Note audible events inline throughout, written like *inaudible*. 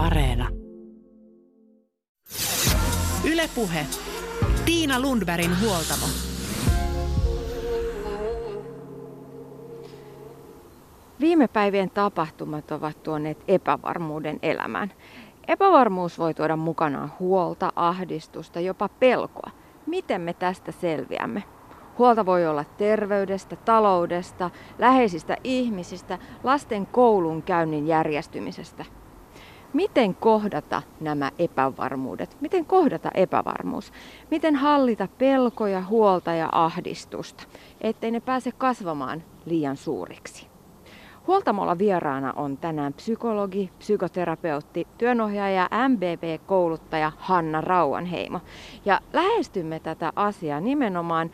Areena. Ylepuhe. Tiina Lundbergin huoltamo. Viime päivien tapahtumat ovat tuoneet epävarmuuden elämään. Epävarmuus voi tuoda mukanaan huolta, ahdistusta, jopa pelkoa. Miten me tästä selviämme? Huolta voi olla terveydestä, taloudesta, läheisistä ihmisistä, lasten koulun käynnin järjestymisestä. Miten kohdata nämä epävarmuudet? Miten kohdata epävarmuus? Miten hallita pelkoja, huolta ja ahdistusta, ettei ne pääse kasvamaan liian suuriksi? Huoltamolla vieraana on tänään psykologi, psykoterapeutti, työnohjaaja ja MBB-kouluttaja Hanna Rauanheimo. Ja lähestymme tätä asiaa nimenomaan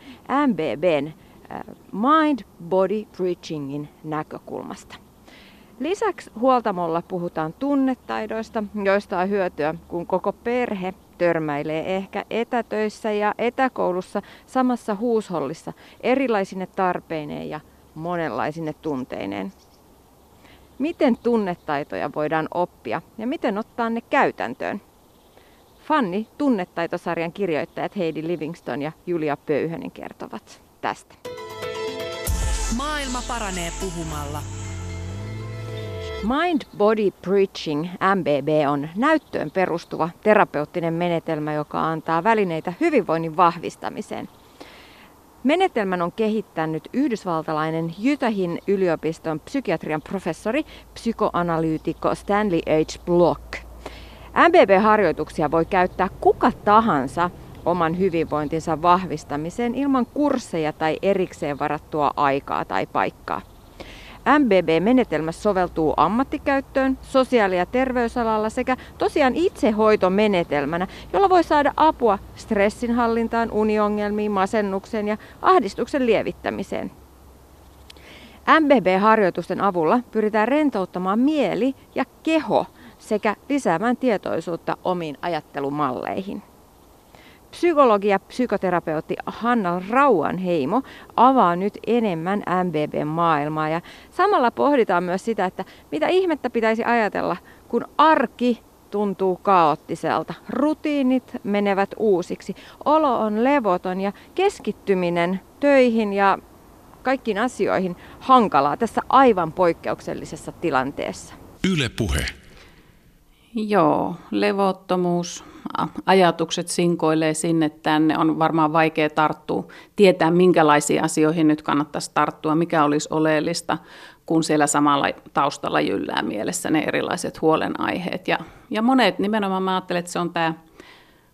MBBn äh, Mind Body Preachingin näkökulmasta. Lisäksi huoltamolla puhutaan tunnetaidoista, joista on hyötyä, kun koko perhe törmäilee ehkä etätöissä ja etäkoulussa samassa huushollissa erilaisine tarpeineen ja monenlaisine tunteineen. Miten tunnetaitoja voidaan oppia ja miten ottaa ne käytäntöön? Fanni tunnetaitosarjan kirjoittajat Heidi Livingston ja Julia Pöyhönen kertovat tästä. Maailma paranee puhumalla. Mind Body Preaching MBB on näyttöön perustuva terapeuttinen menetelmä, joka antaa välineitä hyvinvoinnin vahvistamiseen. Menetelmän on kehittänyt yhdysvaltalainen Utahin yliopiston psykiatrian professori, psykoanalyytikko Stanley H. Block. MBB-harjoituksia voi käyttää kuka tahansa oman hyvinvointinsa vahvistamiseen ilman kursseja tai erikseen varattua aikaa tai paikkaa. MBB-menetelmä soveltuu ammattikäyttöön, sosiaali- ja terveysalalla sekä tosiaan itsehoitomenetelmänä, jolla voi saada apua stressinhallintaan, uniongelmiin, masennukseen ja ahdistuksen lievittämiseen. MBB-harjoitusten avulla pyritään rentouttamaan mieli ja keho sekä lisäämään tietoisuutta omiin ajattelumalleihin. Psykologi ja psykoterapeutti Hanna Rauanheimo avaa nyt enemmän MBB-maailmaa ja samalla pohditaan myös sitä, että mitä ihmettä pitäisi ajatella, kun arki tuntuu kaoottiselta, rutiinit menevät uusiksi, olo on levoton ja keskittyminen töihin ja kaikkiin asioihin hankalaa tässä aivan poikkeuksellisessa tilanteessa. Yle puhe. Joo, levottomuus, ajatukset sinkoilee sinne tänne, on varmaan vaikea tarttua, tietää minkälaisiin asioihin nyt kannattaisi tarttua, mikä olisi oleellista, kun siellä samalla taustalla jyllää mielessä ne erilaiset huolenaiheet. Ja, ja monet, nimenomaan mä ajattelen, että se on tämä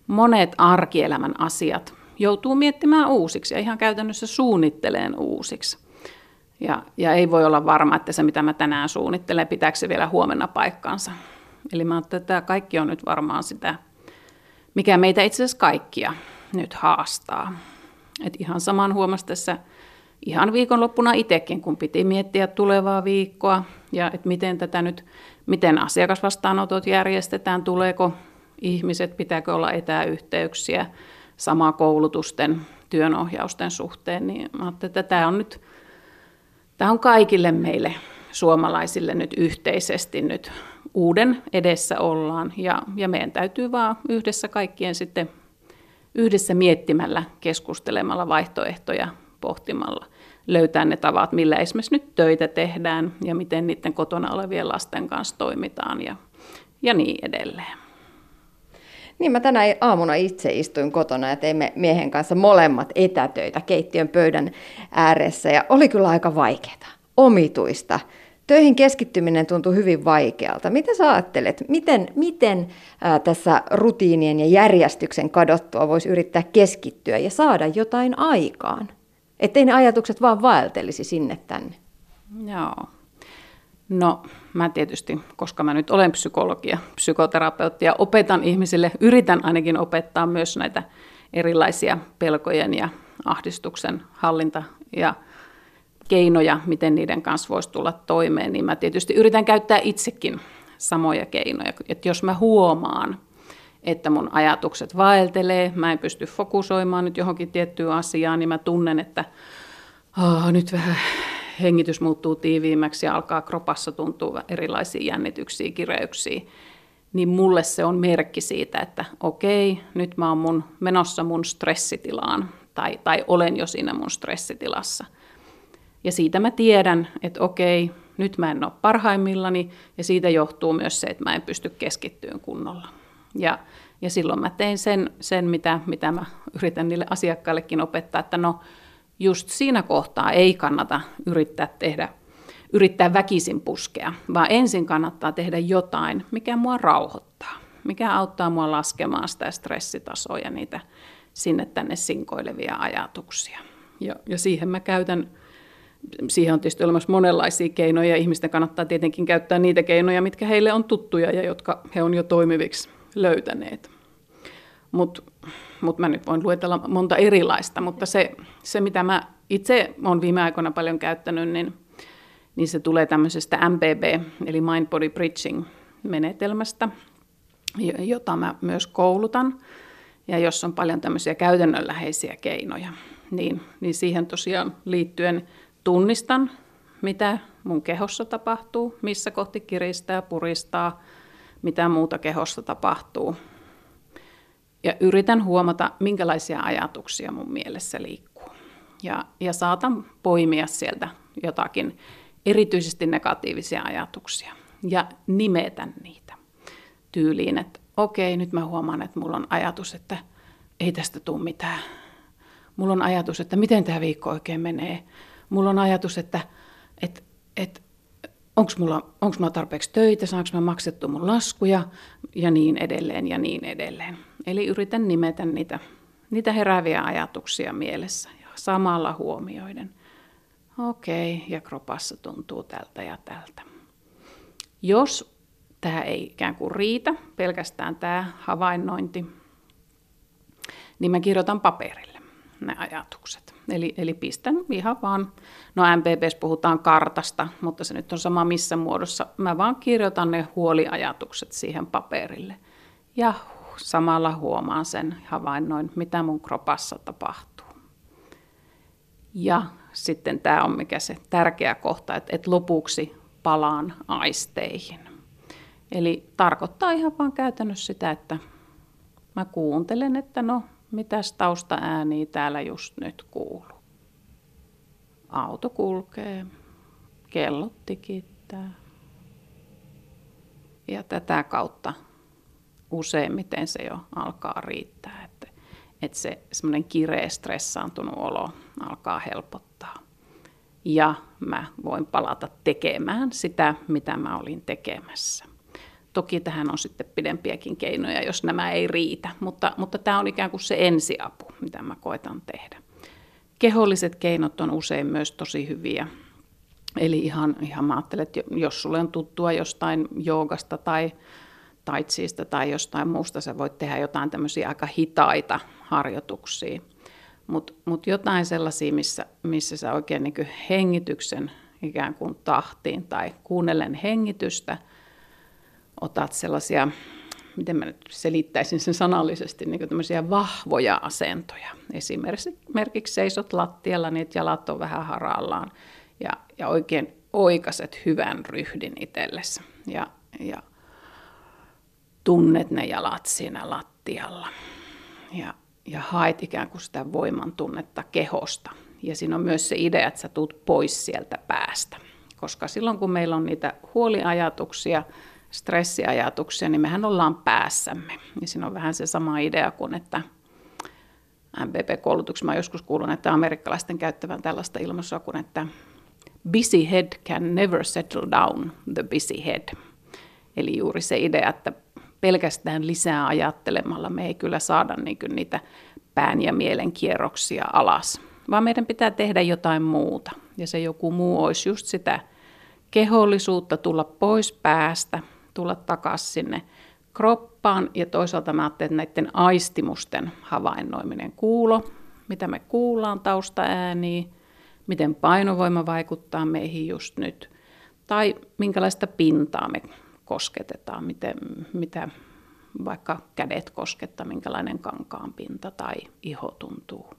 monet arkielämän asiat, joutuu miettimään uusiksi ja ihan käytännössä suunnitteleen uusiksi. Ja, ja ei voi olla varma, että se mitä mä tänään suunnittelen, pitääkö se vielä huomenna paikkansa. Eli mä että tämä kaikki on nyt varmaan sitä, mikä meitä itse asiassa kaikkia nyt haastaa. Et ihan saman huomasi tässä ihan viikonloppuna itsekin, kun piti miettiä tulevaa viikkoa ja että miten tätä nyt, miten asiakasvastaanotot järjestetään, tuleeko ihmiset, pitääkö olla etäyhteyksiä, sama koulutusten, työnohjausten suhteen, niin mä että tämä on nyt, tämä on kaikille meille suomalaisille nyt yhteisesti nyt uuden edessä ollaan ja, ja meidän täytyy vaan yhdessä kaikkien sitten yhdessä miettimällä, keskustelemalla vaihtoehtoja, pohtimalla löytää ne tavat, millä esimerkiksi nyt töitä tehdään ja miten niiden kotona olevien lasten kanssa toimitaan ja, ja niin edelleen. Niin mä tänä aamuna itse istuin kotona ja teimme miehen kanssa molemmat etätöitä keittiön pöydän ääressä ja oli kyllä aika vaikeaa, omituista töihin keskittyminen tuntuu hyvin vaikealta. Mitä sä ajattelet, miten, miten ää, tässä rutiinien ja järjestyksen kadottua voisi yrittää keskittyä ja saada jotain aikaan? Ettei ne ajatukset vaan vaeltelisi sinne tänne. Joo. No, mä tietysti, koska mä nyt olen psykologia, psykoterapeutti ja opetan ihmisille, yritän ainakin opettaa myös näitä erilaisia pelkojen ja ahdistuksen hallinta- ja keinoja, miten niiden kanssa voisi tulla toimeen, niin mä tietysti yritän käyttää itsekin samoja keinoja. Että jos mä huomaan, että mun ajatukset vaeltelee, mä en pysty fokusoimaan nyt johonkin tiettyyn asiaan, niin mä tunnen, että oh, nyt vähän hengitys muuttuu tiiviimmäksi ja alkaa kropassa tuntua erilaisia jännityksiä, kireyksiä, niin mulle se on merkki siitä, että okei, nyt mä oon mun, menossa mun stressitilaan tai, tai olen jo siinä mun stressitilassa. Ja siitä mä tiedän, että okei, nyt mä en ole parhaimmillani ja siitä johtuu myös se, että mä en pysty keskittyyn kunnolla. Ja, ja silloin mä tein sen, sen mitä, mitä mä yritän niille asiakkaillekin opettaa, että no just siinä kohtaa ei kannata yrittää tehdä yrittää väkisin puskea, vaan ensin kannattaa tehdä jotain, mikä mua rauhoittaa, mikä auttaa mua laskemaan sitä stressitasoa ja niitä sinne tänne sinkoilevia ajatuksia. Ja, ja siihen mä käytän, siihen on tietysti olemassa monenlaisia keinoja, ihmisten kannattaa tietenkin käyttää niitä keinoja, mitkä heille on tuttuja ja jotka he on jo toimiviksi löytäneet. Mutta mut mä nyt voin luetella monta erilaista, mutta se, se mitä mä itse olen viime aikoina paljon käyttänyt, niin niin se tulee tämmöisestä MBB, eli Mind Body Bridging menetelmästä, jota mä myös koulutan. Ja jos on paljon tämmöisiä käytännönläheisiä keinoja, niin, niin siihen tosiaan liittyen tunnistan, mitä mun kehossa tapahtuu, missä kohti kiristää, puristaa, mitä muuta kehossa tapahtuu. Ja yritän huomata, minkälaisia ajatuksia mun mielessä liikkuu. Ja, ja saatan poimia sieltä jotakin erityisesti negatiivisia ajatuksia ja nimetä niitä tyyliin, että okei, nyt mä huomaan, että mulla on ajatus, että ei tästä tule mitään. Mulla on ajatus, että miten tämä viikko oikein menee. Mulla on ajatus, että, että, että onko mulla, onko mulla tarpeeksi töitä, saanko mä maksettu mun laskuja ja niin edelleen ja niin edelleen. Eli yritän nimetä niitä, niitä herääviä ajatuksia mielessä ja samalla huomioiden – okei, okay, ja kropassa tuntuu tältä ja tältä. Jos tämä ei ikään kuin riitä, pelkästään tämä havainnointi, niin mä kirjoitan paperille ne ajatukset. Eli, eli pistän ihan vaan, no MPPs puhutaan kartasta, mutta se nyt on sama missä muodossa. Mä vaan kirjoitan ne huoliajatukset siihen paperille. Ja samalla huomaan sen havainnoin, mitä mun kropassa tapahtuu. Ja sitten tämä on mikä se tärkeä kohta, että, että lopuksi palaan aisteihin. Eli tarkoittaa ihan vaan käytännössä sitä, että mä kuuntelen, että no, mitäs taustaääniä täällä just nyt kuuluu. Auto kulkee, kellot tikittää. Ja tätä kautta useimmiten se jo alkaa riittää, että, että se semmoinen kireä, stressaantunut olo alkaa helpottaa. Ja mä voin palata tekemään sitä, mitä mä olin tekemässä. Toki tähän on sitten pidempiäkin keinoja, jos nämä ei riitä, mutta, mutta tämä on ikään kuin se ensiapu, mitä mä koitan tehdä. Keholliset keinot on usein myös tosi hyviä. Eli ihan, ihan mä ajattelen, että jos sulle on tuttua jostain joogasta tai taitsiista tai jostain muusta, sä voit tehdä jotain tämmöisiä aika hitaita harjoituksia mutta mut jotain sellaisia, missä, missä sä oikein niin hengityksen ikään kuin tahtiin tai kuunnellen hengitystä, otat sellaisia, miten mä nyt selittäisin sen sanallisesti, niin tämmöisiä vahvoja asentoja. Esimerkiksi seisot lattialla, niin että jalat on vähän harallaan ja, ja oikein oikaset hyvän ryhdin itsellesi ja, ja tunnet ne jalat siinä lattialla. Ja ja haet ikään kuin sitä voiman tunnetta kehosta. Ja siinä on myös se idea, että sä tuut pois sieltä päästä. Koska silloin kun meillä on niitä huoliajatuksia, stressiajatuksia, niin mehän ollaan päässämme. Ja siinä on vähän se sama idea kuin, että MBP-koulutuksessa mä joskus kuulun, että amerikkalaisten käyttävän tällaista ilmaisua kuin, että busy head can never settle down the busy head. Eli juuri se idea, että pelkästään lisää ajattelemalla me ei kyllä saada niin niitä pään ja mielen kierroksia alas, vaan meidän pitää tehdä jotain muuta. Ja se joku muu olisi just sitä kehollisuutta tulla pois päästä, tulla takaisin sinne kroppaan ja toisaalta mä ajattelin, että näiden aistimusten havainnoiminen kuulo, mitä me kuullaan taustaääniä, miten painovoima vaikuttaa meihin just nyt, tai minkälaista pintaa me kosketetaan, miten, mitä vaikka kädet koskettaa, minkälainen kankaan pinta tai iho tuntuu.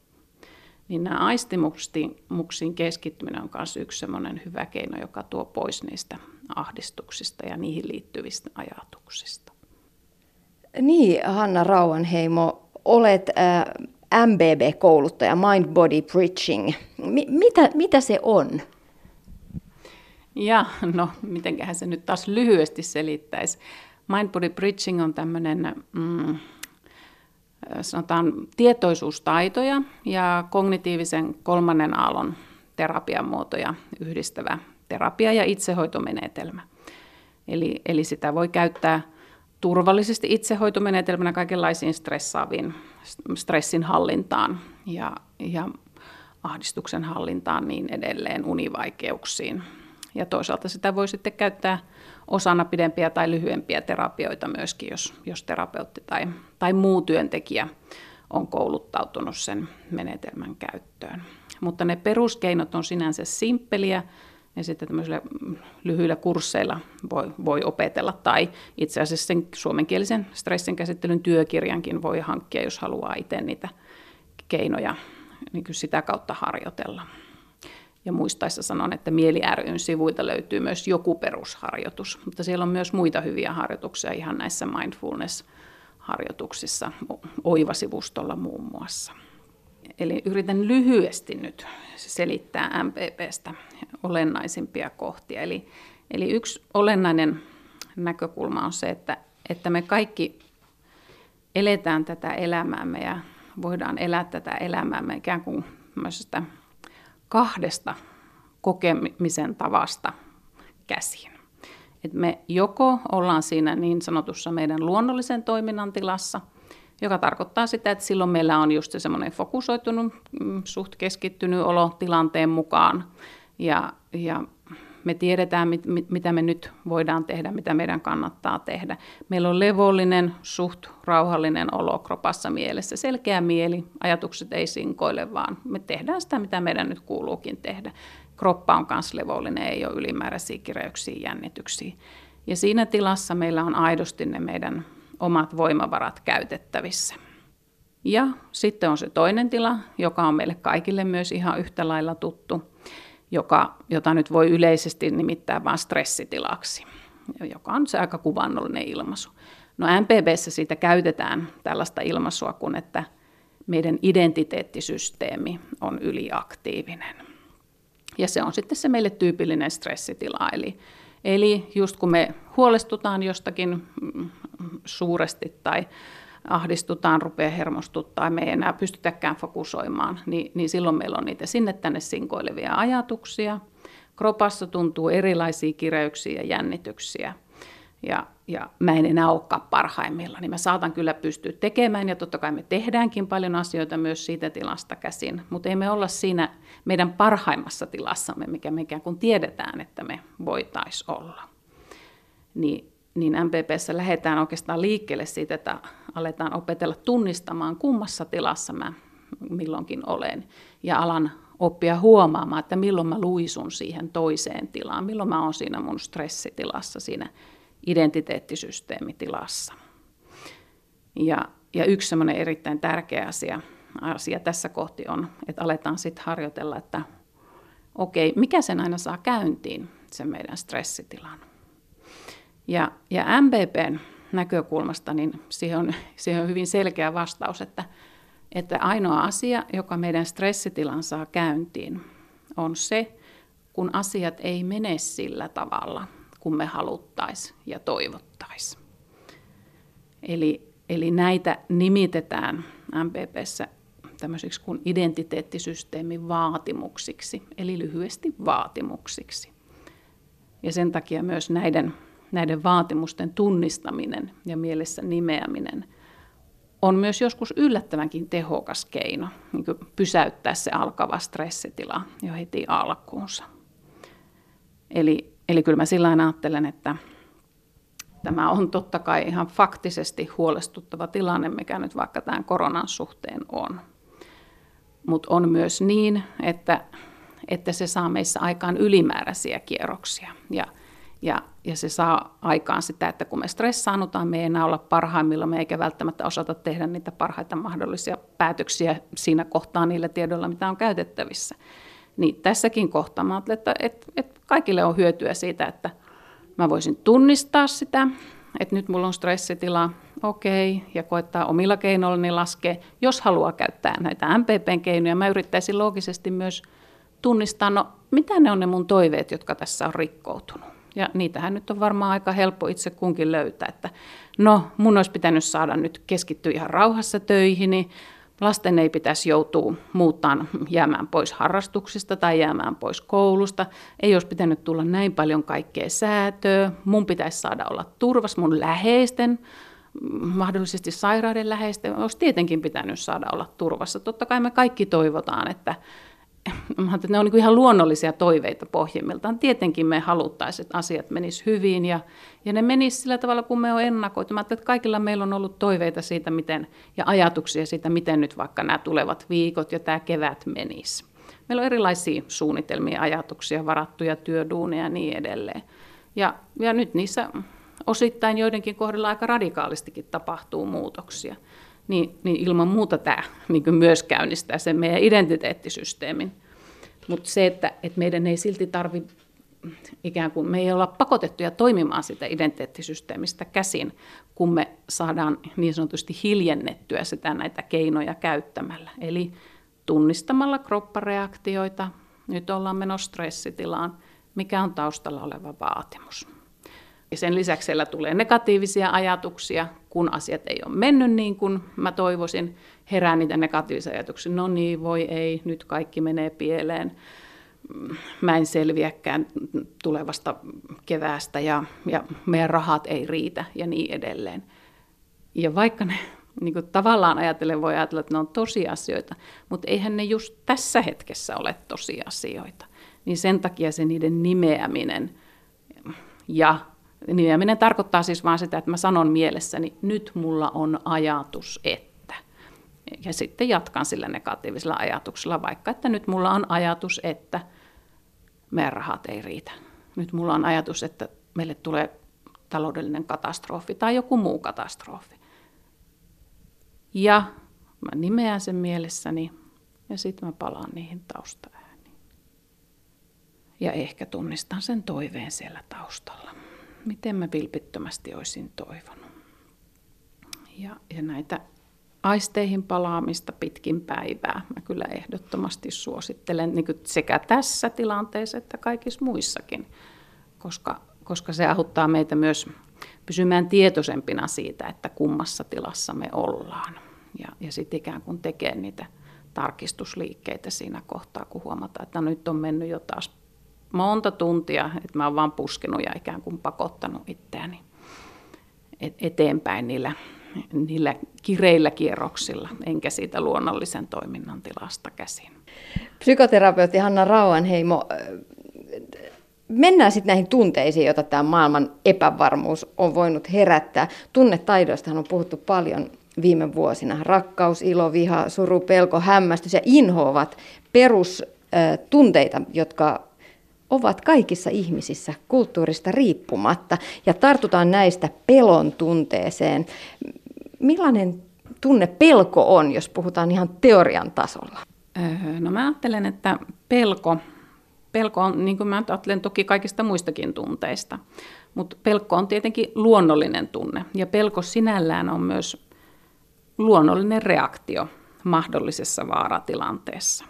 Niin nämä aistimuksiin keskittyminen on myös yksi hyvä keino, joka tuo pois niistä ahdistuksista ja niihin liittyvistä ajatuksista. Niin, Hanna Rauhanheimo, olet äh, MBB-kouluttaja, Mind Body Bridging. M- mitä, mitä se on? Ja no, mitenköhän se nyt taas lyhyesti selittäisi. Mind Body Bridging on tämmöinen, mm, sanotaan, tietoisuustaitoja ja kognitiivisen kolmannen aallon terapian muotoja yhdistävä terapia- ja itsehoitomenetelmä. Eli, eli sitä voi käyttää turvallisesti itsehoitomenetelmänä kaikenlaisiin stressaaviin, stressin hallintaan ja, ja ahdistuksen hallintaan niin edelleen, univaikeuksiin. Ja toisaalta sitä voi sitten käyttää osana pidempiä tai lyhyempiä terapioita myöskin, jos, jos terapeutti tai, tai muu työntekijä on kouluttautunut sen menetelmän käyttöön. Mutta ne peruskeinot on sinänsä simppeliä ja sitten tämmöisillä lyhyillä kursseilla voi, voi opetella, tai itse asiassa sen suomenkielisen stressin käsittelyn työkirjankin voi hankkia, jos haluaa itse niitä keinoja niin kuin sitä kautta harjoitella. Ja muistaessa sanon, että Mieli ryn sivuilta löytyy myös joku perusharjoitus, mutta siellä on myös muita hyviä harjoituksia ihan näissä mindfulness-harjoituksissa, Oiva-sivustolla muun muassa. Eli yritän lyhyesti nyt selittää MPPstä olennaisimpia kohtia. Eli, eli yksi olennainen näkökulma on se, että, että me kaikki eletään tätä elämäämme ja voidaan elää tätä elämäämme ikään kuin kahdesta kokemisen tavasta käsin. Et me joko ollaan siinä niin sanotussa meidän luonnollisen toiminnan tilassa – joka tarkoittaa sitä, että silloin meillä on just se semmoinen fokusoitunut, mm, suht keskittynyt olo tilanteen mukaan ja, ja me tiedetään, mit, mit, mitä me nyt voidaan tehdä, mitä meidän kannattaa tehdä. Meillä on levollinen, suht rauhallinen olo kropassa mielessä, selkeä mieli, ajatukset ei sinkoile, vaan me tehdään sitä, mitä meidän nyt kuuluukin tehdä. Kroppa on myös levollinen, ei ole ylimääräisiä kireyksiä, jännityksiä. Ja siinä tilassa meillä on aidosti ne meidän omat voimavarat käytettävissä. Ja sitten on se toinen tila, joka on meille kaikille myös ihan yhtä lailla tuttu, joka, jota nyt voi yleisesti nimittää vain stressitilaksi, joka on se aika kuvannollinen ilmaisu. No MPBssä siitä käytetään tällaista ilmaisua kuin, että meidän identiteettisysteemi on yliaktiivinen. Ja se on sitten se meille tyypillinen stressitila, eli, eli just kun me huolestutaan jostakin mm, suuresti tai ahdistutaan, rupeaa hermostuttaa, me ei enää pystytäkään fokusoimaan, niin, niin silloin meillä on niitä sinne tänne sinkoilevia ajatuksia. Kropassa tuntuu erilaisia kireyksiä ja jännityksiä. Ja, ja mä en enää olekaan parhaimmilla, niin mä saatan kyllä pystyä tekemään, ja totta kai me tehdäänkin paljon asioita myös siitä tilasta käsin, mutta ei me olla siinä meidän parhaimmassa tilassamme, mikä me ikään kuin tiedetään, että me voitaisiin olla. Niin niin MPPssä lähdetään oikeastaan liikkeelle siitä, että aletaan opetella tunnistamaan, kummassa tilassa mä milloinkin olen, ja alan oppia huomaamaan, että milloin mä luisun siihen toiseen tilaan, milloin mä oon siinä mun stressitilassa, siinä identiteettisysteemitilassa. Ja, ja yksi semmoinen erittäin tärkeä asia, asia tässä kohti on, että aletaan sitten harjoitella, että okei, mikä sen aina saa käyntiin, sen meidän stressitilan. Ja, ja MBPn näkökulmasta niin siihen, on, siihen on hyvin selkeä vastaus, että, että ainoa asia, joka meidän stressitilan saa käyntiin, on se, kun asiat ei mene sillä tavalla, kun me haluttaisiin ja toivottaisiin. Eli, eli näitä nimitetään MPPssä tämmöisiksi kuin identiteettisysteemin vaatimuksiksi, eli lyhyesti vaatimuksiksi. Ja sen takia myös näiden näiden vaatimusten tunnistaminen ja mielessä nimeäminen on myös joskus yllättävänkin tehokas keino niin pysäyttää se alkava stressitila jo heti alkuunsa. Eli, eli kyllä mä sillä ajattelen, että tämä on totta kai ihan faktisesti huolestuttava tilanne, mikä nyt vaikka tämän koronan suhteen on. Mutta on myös niin, että, että se saa meissä aikaan ylimääräisiä kierroksia. Ja ja, ja se saa aikaan sitä, että kun me stressaannutaan, me ei enää olla parhaimmilla, me eikä välttämättä osata tehdä niitä parhaita mahdollisia päätöksiä siinä kohtaa niillä tiedoilla, mitä on käytettävissä. Niin tässäkin kohtaa mä että, että, että kaikille on hyötyä siitä, että mä voisin tunnistaa sitä, että nyt mulla on stressitila, okei, okay, ja koittaa omilla keinoillani laskea, jos haluaa käyttää näitä MPPn keinoja. Mä yrittäisin loogisesti myös tunnistaa, no mitä ne on ne mun toiveet, jotka tässä on rikkoutunut. Ja niitähän nyt on varmaan aika helppo itse kunkin löytää, että no mun olisi pitänyt saada nyt keskittyä ihan rauhassa töihin, niin lasten ei pitäisi joutua muuttaan jäämään pois harrastuksista tai jäämään pois koulusta. Ei olisi pitänyt tulla näin paljon kaikkea säätöä. Mun pitäisi saada olla turvassa mun läheisten, mahdollisesti sairaiden läheisten. Olisi tietenkin pitänyt saada olla turvassa. Totta kai me kaikki toivotaan, että, *laughs* että ne on niin ihan luonnollisia toiveita pohjimmiltaan. Tietenkin me haluttaisiin, että asiat menis hyvin ja, ja ne menis sillä tavalla, kun me on ennakoitu. Mä että kaikilla meillä on ollut toiveita siitä miten, ja ajatuksia siitä, miten nyt vaikka nämä tulevat viikot ja tämä kevät menisi. Meillä on erilaisia suunnitelmia, ajatuksia, varattuja työduuneja ja niin edelleen. Ja, ja nyt niissä osittain joidenkin kohdalla aika radikaalistikin tapahtuu muutoksia niin, niin ilman muuta tämä *laughs* niin myös käynnistää sen meidän identiteettisysteemin. Mutta se, että, että meidän ei silti tarvitse ikään kuin me ei olla pakotettuja toimimaan sitä identiteettisysteemistä käsin, kun me saadaan niin sanotusti hiljennettyä sitä näitä keinoja käyttämällä. Eli tunnistamalla kroppareaktioita, nyt ollaan menossa stressitilaan, mikä on taustalla oleva vaatimus. Ja sen lisäksi siellä tulee negatiivisia ajatuksia, kun asiat ei ole mennyt niin kuin mä toivoisin. Herää niitä negatiivisia ajatuksia, no niin, voi ei, nyt kaikki menee pieleen. Mä en selviäkään tulevasta keväästä ja, ja meidän rahat ei riitä ja niin edelleen. Ja vaikka ne niin kuin tavallaan ajatellen voi ajatella, että ne on tosiasioita, mutta eihän ne just tässä hetkessä ole tosiasioita. Niin sen takia se niiden nimeäminen ja Nimeäminen tarkoittaa siis vain sitä, että mä sanon mielessäni, nyt mulla on ajatus, että. Ja sitten jatkan sillä negatiivisella ajatuksella, vaikka että nyt mulla on ajatus, että meidän rahat ei riitä. Nyt mulla on ajatus, että meille tulee taloudellinen katastrofi tai joku muu katastrofi. Ja mä nimeän sen mielessäni ja sitten mä palaan niihin taustaääniin. Ja ehkä tunnistan sen toiveen siellä taustalla miten mä vilpittömästi olisin toivonut. Ja, ja näitä aisteihin palaamista pitkin päivää mä kyllä ehdottomasti suosittelen niin sekä tässä tilanteessa että kaikissa muissakin, koska, koska se auttaa meitä myös pysymään tietoisempina siitä, että kummassa tilassa me ollaan. Ja, ja sitten ikään kuin tekee niitä tarkistusliikkeitä siinä kohtaa, kun huomataan, että no nyt on mennyt jo taas monta tuntia, että mä oon vaan puskenut ja ikään kuin pakottanut itseäni eteenpäin niillä, niillä kireillä kierroksilla, enkä siitä luonnollisen toiminnan tilasta käsin. Psykoterapeutti Hanna Rauanheimo, mennään sitten näihin tunteisiin, joita tämä maailman epävarmuus on voinut herättää. Tunnetaidoistahan on puhuttu paljon viime vuosina. Rakkaus, ilo, viha, suru, pelko, hämmästys ja inho ovat perustunteita, jotka ovat kaikissa ihmisissä kulttuurista riippumatta ja tartutaan näistä pelon tunteeseen. Millainen tunne pelko on, jos puhutaan ihan teorian tasolla? Öö, no mä ajattelen, että pelko, pelko on, niin kuin mä ajattelen toki kaikista muistakin tunteista, mutta pelko on tietenkin luonnollinen tunne ja pelko sinällään on myös luonnollinen reaktio mahdollisessa vaaratilanteessa.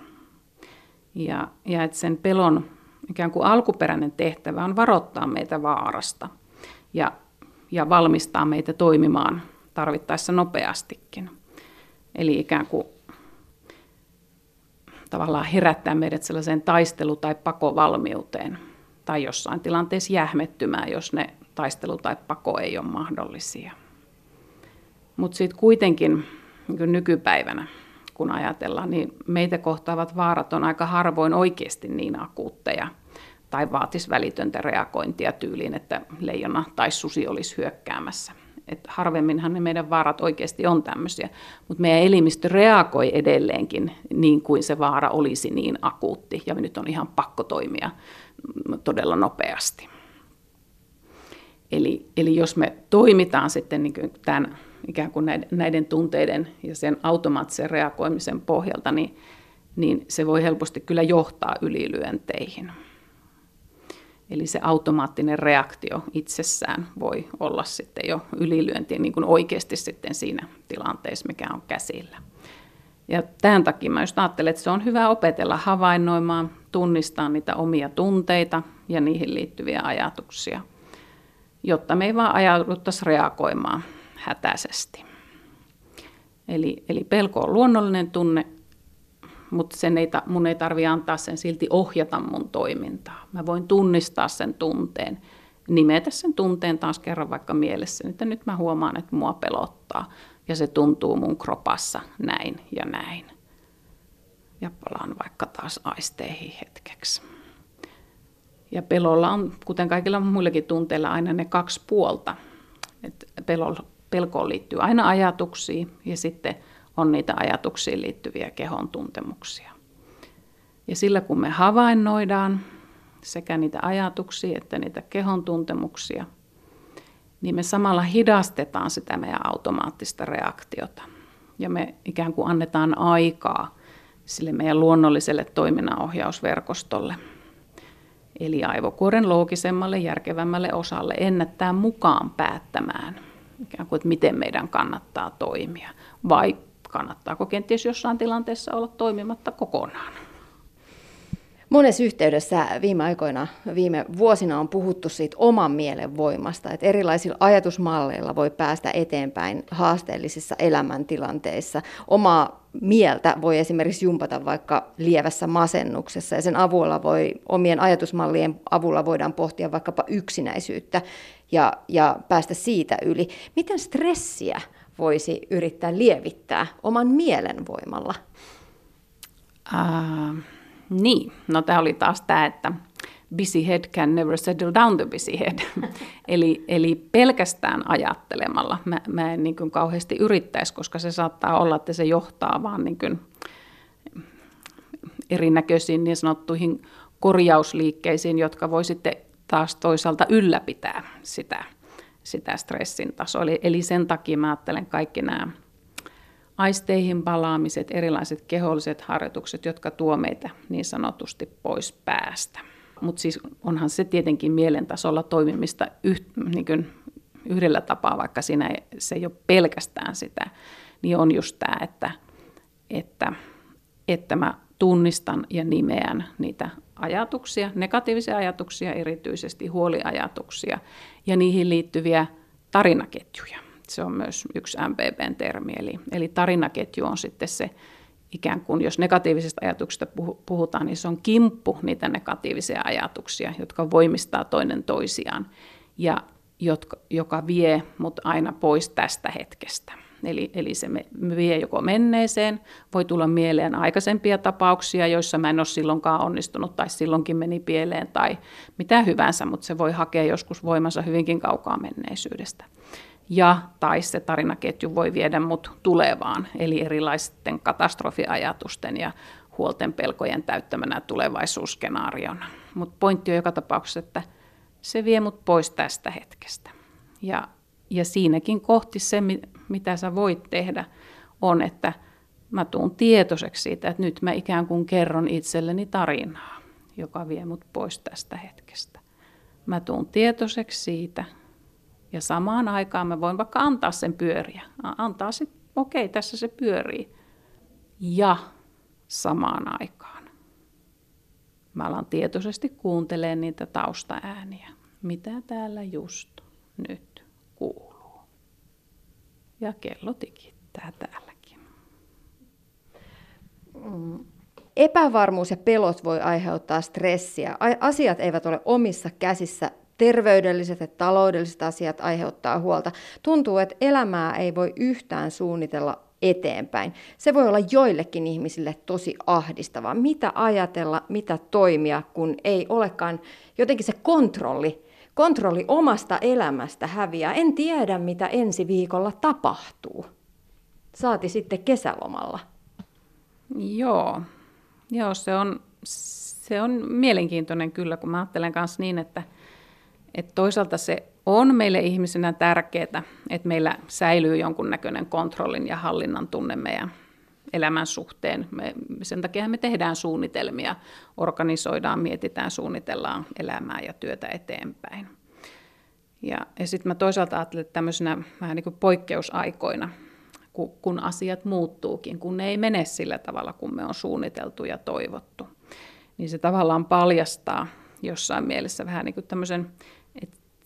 Ja, ja että sen pelon ikään kuin alkuperäinen tehtävä on varoittaa meitä vaarasta ja, ja valmistaa meitä toimimaan tarvittaessa nopeastikin. Eli ikään kuin tavallaan herättää meidät sellaiseen taistelu- tai pakovalmiuteen tai jossain tilanteessa jähmettymään, jos ne taistelu tai pako ei ole mahdollisia. Mutta sitten kuitenkin niin nykypäivänä kun ajatellaan, niin meitä kohtaavat vaarat on aika harvoin oikeasti niin akuutteja tai vaatis välitöntä reagointia tyyliin, että leijona tai susi olisi hyökkäämässä. Et harvemminhan ne meidän vaarat oikeasti on tämmöisiä, mutta meidän elimistö reagoi edelleenkin niin kuin se vaara olisi niin akuutti, ja nyt on ihan pakko toimia todella nopeasti. Eli, eli jos me toimitaan sitten niin tämän ikään kuin näiden, näiden tunteiden ja sen automaattisen reagoimisen pohjalta, niin, niin se voi helposti kyllä johtaa ylilyönteihin. Eli se automaattinen reaktio itsessään voi olla sitten jo ylilyönti niin kuin oikeasti sitten siinä tilanteessa, mikä on käsillä. Ja tämän takia mä just ajattelen, että se on hyvä opetella havainnoimaan, tunnistaa niitä omia tunteita ja niihin liittyviä ajatuksia, jotta me ei vaan ajauduttaisi reagoimaan hätäisesti. Eli, eli pelko on luonnollinen tunne, mutta sen ei, mun ei tarvitse antaa sen silti ohjata mun toimintaa. Mä voin tunnistaa sen tunteen, nimetä sen tunteen taas kerran vaikka mielessä, että nyt mä huomaan, että mua pelottaa ja se tuntuu mun kropassa näin ja näin. Ja palaan vaikka taas aisteihin hetkeksi. Ja pelolla on, kuten kaikilla muillakin tunteilla, aina ne kaksi puolta. Et pelkoon liittyy aina ajatuksiin ja sitten on niitä ajatuksiin liittyviä kehon tuntemuksia. Ja sillä kun me havainnoidaan sekä niitä ajatuksia että niitä kehon tuntemuksia, niin me samalla hidastetaan sitä meidän automaattista reaktiota. Ja me ikään kuin annetaan aikaa sille meidän luonnolliselle toiminnanohjausverkostolle. Eli aivokuoren loogisemmalle, järkevämmälle osalle ennättää mukaan päättämään, ikään kuin, että miten meidän kannattaa toimia. Vai kannattaako kenties jossain tilanteessa olla toimimatta kokonaan. Monessa yhteydessä viime aikoina, viime vuosina on puhuttu siitä oman mielen voimasta, että erilaisilla ajatusmalleilla voi päästä eteenpäin haasteellisissa elämäntilanteissa. Omaa mieltä voi esimerkiksi jumpata vaikka lievässä masennuksessa ja sen avulla voi, omien ajatusmallien avulla voidaan pohtia vaikkapa yksinäisyyttä ja, ja päästä siitä yli. Miten stressiä voisi yrittää lievittää oman mielen voimalla? Uh, niin, no tämä oli taas tämä, että busy head can never settle down the busy head. *laughs* eli, eli pelkästään ajattelemalla mä, mä en niin kuin kauheasti yrittäisi, koska se saattaa olla, että se johtaa vaan niin kuin erinäköisiin niin sanottuihin korjausliikkeisiin, jotka voi sitten taas toisaalta ylläpitää sitä sitä stressin tasoa. Eli, eli sen takia mä ajattelen kaikki nämä aisteihin palaamiset, erilaiset keholliset harjoitukset, jotka tuo meitä niin sanotusti pois päästä. Mutta siis onhan se tietenkin mielen tasolla toimimista yh, niin kuin yhdellä tapaa, vaikka siinä ei, se ei ole pelkästään sitä, niin on just tämä, että, että, että mä tunnistan ja nimeän niitä ajatuksia, negatiivisia ajatuksia, erityisesti huoliajatuksia ja niihin liittyviä tarinaketjuja. Se on myös yksi MPPn termi, eli, eli tarinaketju on sitten se ikään kuin, jos negatiivisista ajatuksista puhutaan, niin se on kimppu niitä negatiivisia ajatuksia, jotka voimistaa toinen toisiaan ja jotka, joka vie mut aina pois tästä hetkestä. Eli, eli se vie joko menneeseen, voi tulla mieleen aikaisempia tapauksia, joissa mä en ole silloinkaan onnistunut tai silloinkin meni pieleen tai mitä hyvänsä, mutta se voi hakea joskus voimansa hyvinkin kaukaa menneisyydestä. Ja tai se tarinaketju voi viedä mut tulevaan, eli erilaisten katastrofiajatusten ja huolten pelkojen täyttämänä tulevaisuusskenaariona. Mutta pointti on joka tapauksessa, että se vie mut pois tästä hetkestä. Ja, ja siinäkin kohti se, mitä sä voit tehdä, on, että mä tuun tietoiseksi siitä, että nyt mä ikään kuin kerron itselleni tarinaa, joka vie mut pois tästä hetkestä. Mä tuun tietoiseksi siitä ja samaan aikaan mä voin vaikka antaa sen pyöriä. Antaa sitten, okei, okay, tässä se pyörii. Ja samaan aikaan mä alan tietoisesti kuuntelemaan niitä taustaääniä. Mitä täällä just nyt kuuluu? ja kello tikittää täälläkin. Mm. Epävarmuus ja pelot voi aiheuttaa stressiä. Asiat eivät ole omissa käsissä. Terveydelliset ja taloudelliset asiat aiheuttaa huolta. Tuntuu, että elämää ei voi yhtään suunnitella eteenpäin. Se voi olla joillekin ihmisille tosi ahdistavaa. Mitä ajatella, mitä toimia, kun ei olekaan jotenkin se kontrolli kontrolli omasta elämästä häviää. En tiedä, mitä ensi viikolla tapahtuu. Saati sitten kesälomalla. Joo, Joo se, on, se on mielenkiintoinen kyllä, kun mä ajattelen myös niin, että, että toisaalta se on meille ihmisenä tärkeää, että meillä säilyy jonkunnäköinen kontrollin ja hallinnan tunne meidän elämän suhteen. Me, sen takia me tehdään suunnitelmia, organisoidaan, mietitään, suunnitellaan elämää ja työtä eteenpäin. Ja, ja sitten mä toisaalta ajattelen, että tämmöisenä vähän niin kuin poikkeusaikoina, kun, kun asiat muuttuukin, kun ne ei mene sillä tavalla, kun me on suunniteltu ja toivottu, niin se tavallaan paljastaa jossain mielessä vähän niin kuin tämmöisen,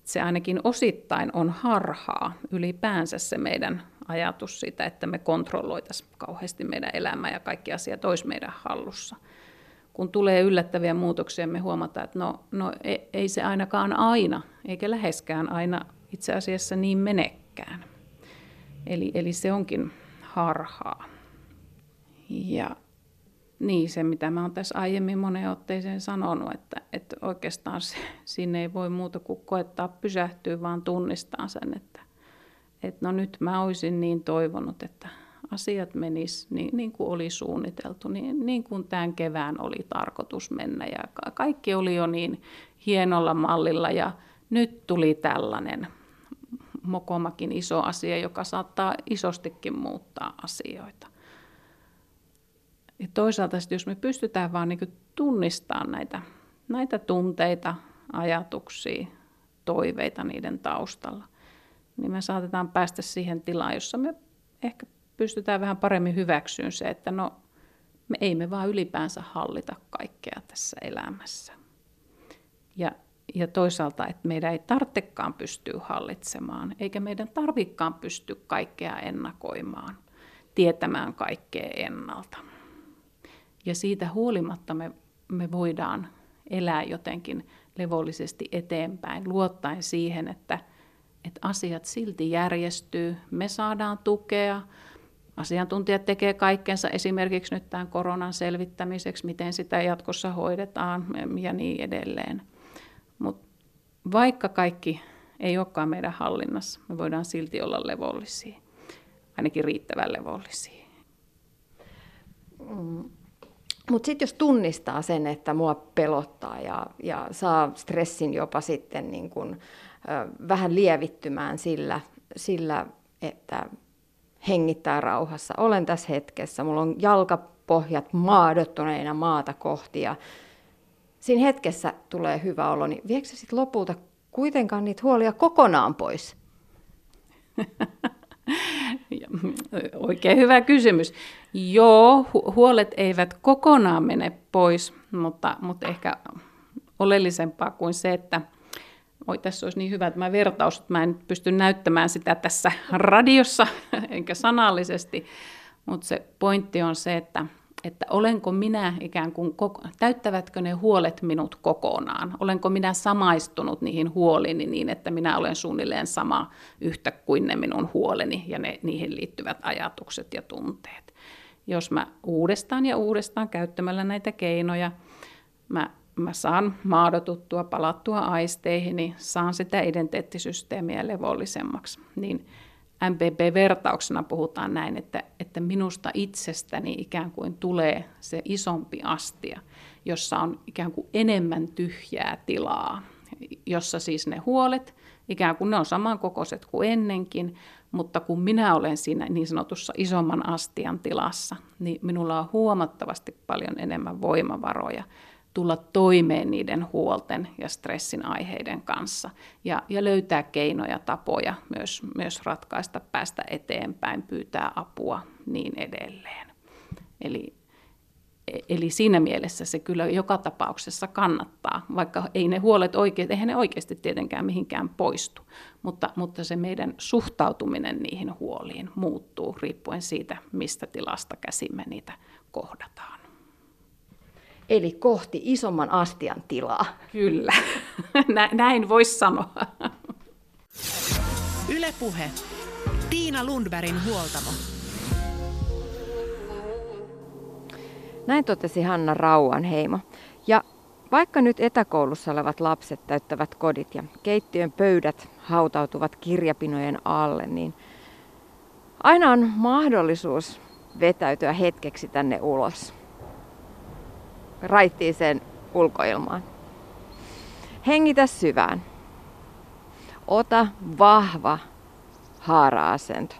se ainakin osittain on harhaa ylipäänsä se meidän ajatus siitä, että me kontrolloitaisiin kauheasti meidän elämää ja kaikki asiat olisi meidän hallussa. Kun tulee yllättäviä muutoksia, me huomataan, että no, no ei, ei se ainakaan aina, eikä läheskään aina itse asiassa niin menekään. Eli, eli se onkin harhaa. Ja niin, se mitä mä oon tässä aiemmin moneen otteeseen sanonut, että, että oikeastaan se, sinne ei voi muuta kuin koettaa pysähtyä, vaan tunnistaa sen, että, että no nyt mä olisin niin toivonut, että asiat menis niin, niin kuin oli suunniteltu, niin, niin kuin tämän kevään oli tarkoitus mennä ja kaikki oli jo niin hienolla mallilla ja nyt tuli tällainen mokomakin iso asia, joka saattaa isostikin muuttaa asioita. Ja toisaalta jos me pystytään vaan niin tunnistamaan näitä, näitä tunteita, ajatuksia, toiveita niiden taustalla, niin me saatetaan päästä siihen tilaan, jossa me ehkä pystytään vähän paremmin hyväksyyn se, että no me ei me vaan ylipäänsä hallita kaikkea tässä elämässä. Ja, ja toisaalta, että meidän ei tarvitsekaan pystyä hallitsemaan, eikä meidän tarvikkaan pysty kaikkea ennakoimaan, tietämään kaikkea ennalta. Ja siitä huolimatta me, me voidaan elää jotenkin levollisesti eteenpäin, luottaen siihen, että, että asiat silti järjestyy, me saadaan tukea, asiantuntijat tekee kaikkensa esimerkiksi nyt tämän koronan selvittämiseksi, miten sitä jatkossa hoidetaan ja niin edelleen. Mutta vaikka kaikki ei olekaan meidän hallinnassa, me voidaan silti olla levollisia, ainakin riittävän levollisia. Mm. Mutta sitten jos tunnistaa sen, että mua pelottaa ja, ja saa stressin jopa sitten niin kun, ö, vähän lievittymään sillä, sillä, että hengittää rauhassa. Olen tässä hetkessä, mulla on jalkapohjat maadottuneina maata kohti ja siinä hetkessä tulee hyvä olo, niin viekö sitten lopulta kuitenkaan niitä huolia kokonaan pois? *laughs* *laughs* Oikein hyvä kysymys. Joo, hu- huolet eivät kokonaan mene pois, mutta, mutta ehkä oleellisempaa kuin se, että oi tässä olisi niin hyvä tämä vertaus, että mä en pysty näyttämään sitä tässä radiossa *laughs* enkä sanallisesti, mutta se pointti on se, että että olenko minä ikään kuin, täyttävätkö ne huolet minut kokonaan? Olenko minä samaistunut niihin huoliini niin, että minä olen suunnilleen sama yhtä kuin ne minun huoleni ja ne, niihin liittyvät ajatukset ja tunteet. Jos mä uudestaan ja uudestaan käyttämällä näitä keinoja, mä, mä saan maadotuttua, palattua aisteihin, niin saan sitä identiteettisysteemiä levollisemmaksi, niin – MPP-vertauksena puhutaan näin, että, että minusta itsestäni ikään kuin tulee se isompi astia, jossa on ikään kuin enemmän tyhjää tilaa, jossa siis ne huolet, ikään kuin ne on samankokoiset kuin ennenkin, mutta kun minä olen siinä niin sanotussa isomman astian tilassa, niin minulla on huomattavasti paljon enemmän voimavaroja tulla toimeen niiden huolten ja stressin aiheiden kanssa ja, ja löytää keinoja, tapoja myös, myös ratkaista, päästä eteenpäin, pyytää apua niin edelleen. Eli, eli siinä mielessä se kyllä joka tapauksessa kannattaa, vaikka ei ne huolet oikein, eihän ne oikeasti tietenkään mihinkään poistu, mutta, mutta se meidän suhtautuminen niihin huoliin muuttuu riippuen siitä, mistä tilasta käsimme niitä kohdataan. Eli kohti isomman astian tilaa. Kyllä, *laughs* näin voisi sanoa. Ylepuhe. Tiina Lundbergin huoltamo. Näin totesi Hanna Rauanheimo. Ja vaikka nyt etäkoulussa olevat lapset täyttävät kodit ja keittiön pöydät hautautuvat kirjapinojen alle, niin aina on mahdollisuus vetäytyä hetkeksi tänne ulos raittiiseen ulkoilmaan. Hengitä syvään. Ota vahva haara-asento.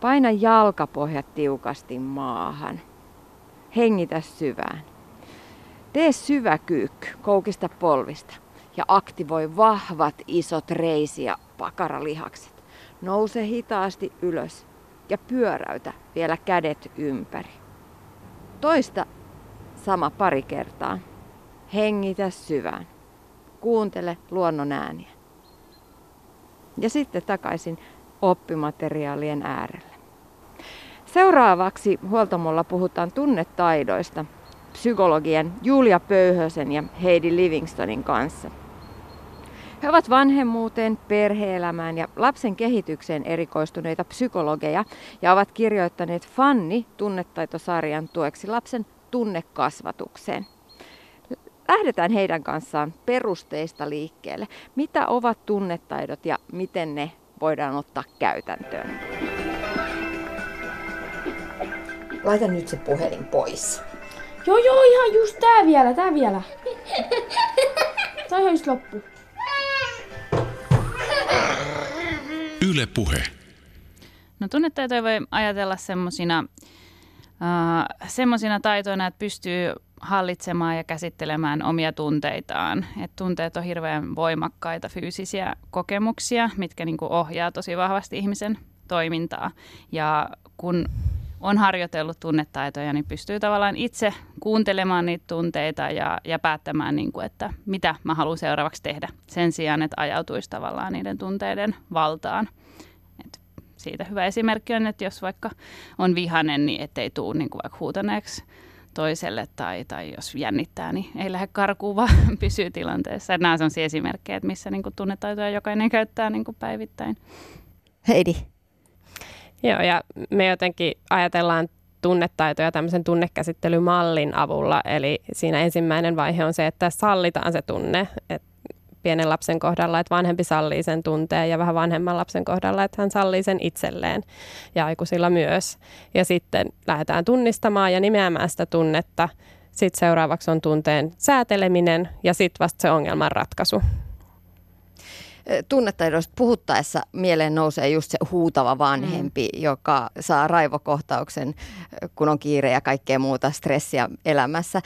Paina jalkapohjat tiukasti maahan. hengitä syvään. Tee syvä kyykky, koukista polvista ja aktivoi vahvat isot reisi- ja pakaralihakset. Nouse hitaasti ylös ja pyöräytä vielä kädet ympäri. Toista sama pari kertaa. Hengitä syvään. Kuuntele luonnon ääniä. Ja sitten takaisin oppimateriaalien äärelle. Seuraavaksi huoltamolla puhutaan tunnetaidoista psykologien Julia Pöyhösen ja Heidi Livingstonin kanssa. He ovat vanhemmuuteen, perheelämään ja lapsen kehitykseen erikoistuneita psykologeja ja ovat kirjoittaneet Fanni tunnetaitosarjan tueksi lapsen tunnekasvatukseen. Lähdetään heidän kanssaan perusteista liikkeelle. Mitä ovat tunnetaidot ja miten ne voidaan ottaa käytäntöön? Laita nyt se puhelin pois. Joo, joo, ihan just tää vielä, tää vielä. Tää on just loppu. Yle Puhe. No tunnetaitoja voi ajatella semmoisina uh, semmosina taitoina, että pystyy hallitsemaan ja käsittelemään omia tunteitaan. Et tunteet on hirveän voimakkaita fyysisiä kokemuksia, mitkä niinku ohjaa tosi vahvasti ihmisen toimintaa. Ja kun on harjoitellut tunnetaitoja, niin pystyy tavallaan itse kuuntelemaan niitä tunteita ja, ja päättämään, niin kuin, että mitä mä haluan seuraavaksi tehdä sen sijaan, että ajautuisi tavallaan niiden tunteiden valtaan. Siitä hyvä esimerkki on, että jos vaikka on vihanen, niin ettei tule niin kuin vaikka huutaneeksi toiselle tai, tai jos jännittää, niin ei lähde karkuun, vaan *laughs* pysyy tilanteessa. Nämä on sellaisia esimerkkejä, että missä niin kuin tunnetaitoja jokainen käyttää niin kuin päivittäin. Heidi. Joo, ja me jotenkin ajatellaan tunnetaitoja tämmöisen tunnekäsittelymallin avulla. Eli siinä ensimmäinen vaihe on se, että sallitaan se tunne. että pienen lapsen kohdalla, että vanhempi sallii sen tunteen ja vähän vanhemman lapsen kohdalla, että hän sallii sen itselleen ja aikuisilla myös. Ja sitten lähdetään tunnistamaan ja nimeämään sitä tunnetta. Sitten seuraavaksi on tunteen sääteleminen ja sitten vasta se ongelman ratkaisu tunnetaidoista puhuttaessa mieleen nousee just se huutava vanhempi, mm. joka saa raivokohtauksen, kun on kiire ja kaikkea muuta stressiä elämässä.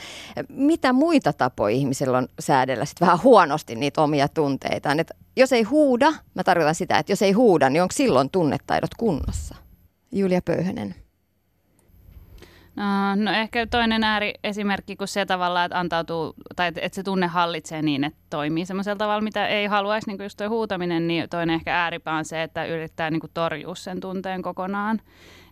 Mitä muita tapoja ihmisillä on säädellä sit vähän huonosti niitä omia tunteitaan? Et jos ei huuda, mä tarkoitan sitä, että jos ei huuda, niin onko silloin tunnetaidot kunnossa? Julia Pöyhönen. No ehkä toinen ääriesimerkki kuin se tavalla, että antautuu, tai että se tunne hallitsee niin, että toimii semmoisella tavalla, mitä ei haluaisi, niin kuin just tuo huutaminen, niin toinen ehkä ääripää on se, että yrittää niin kuin torjua sen tunteen kokonaan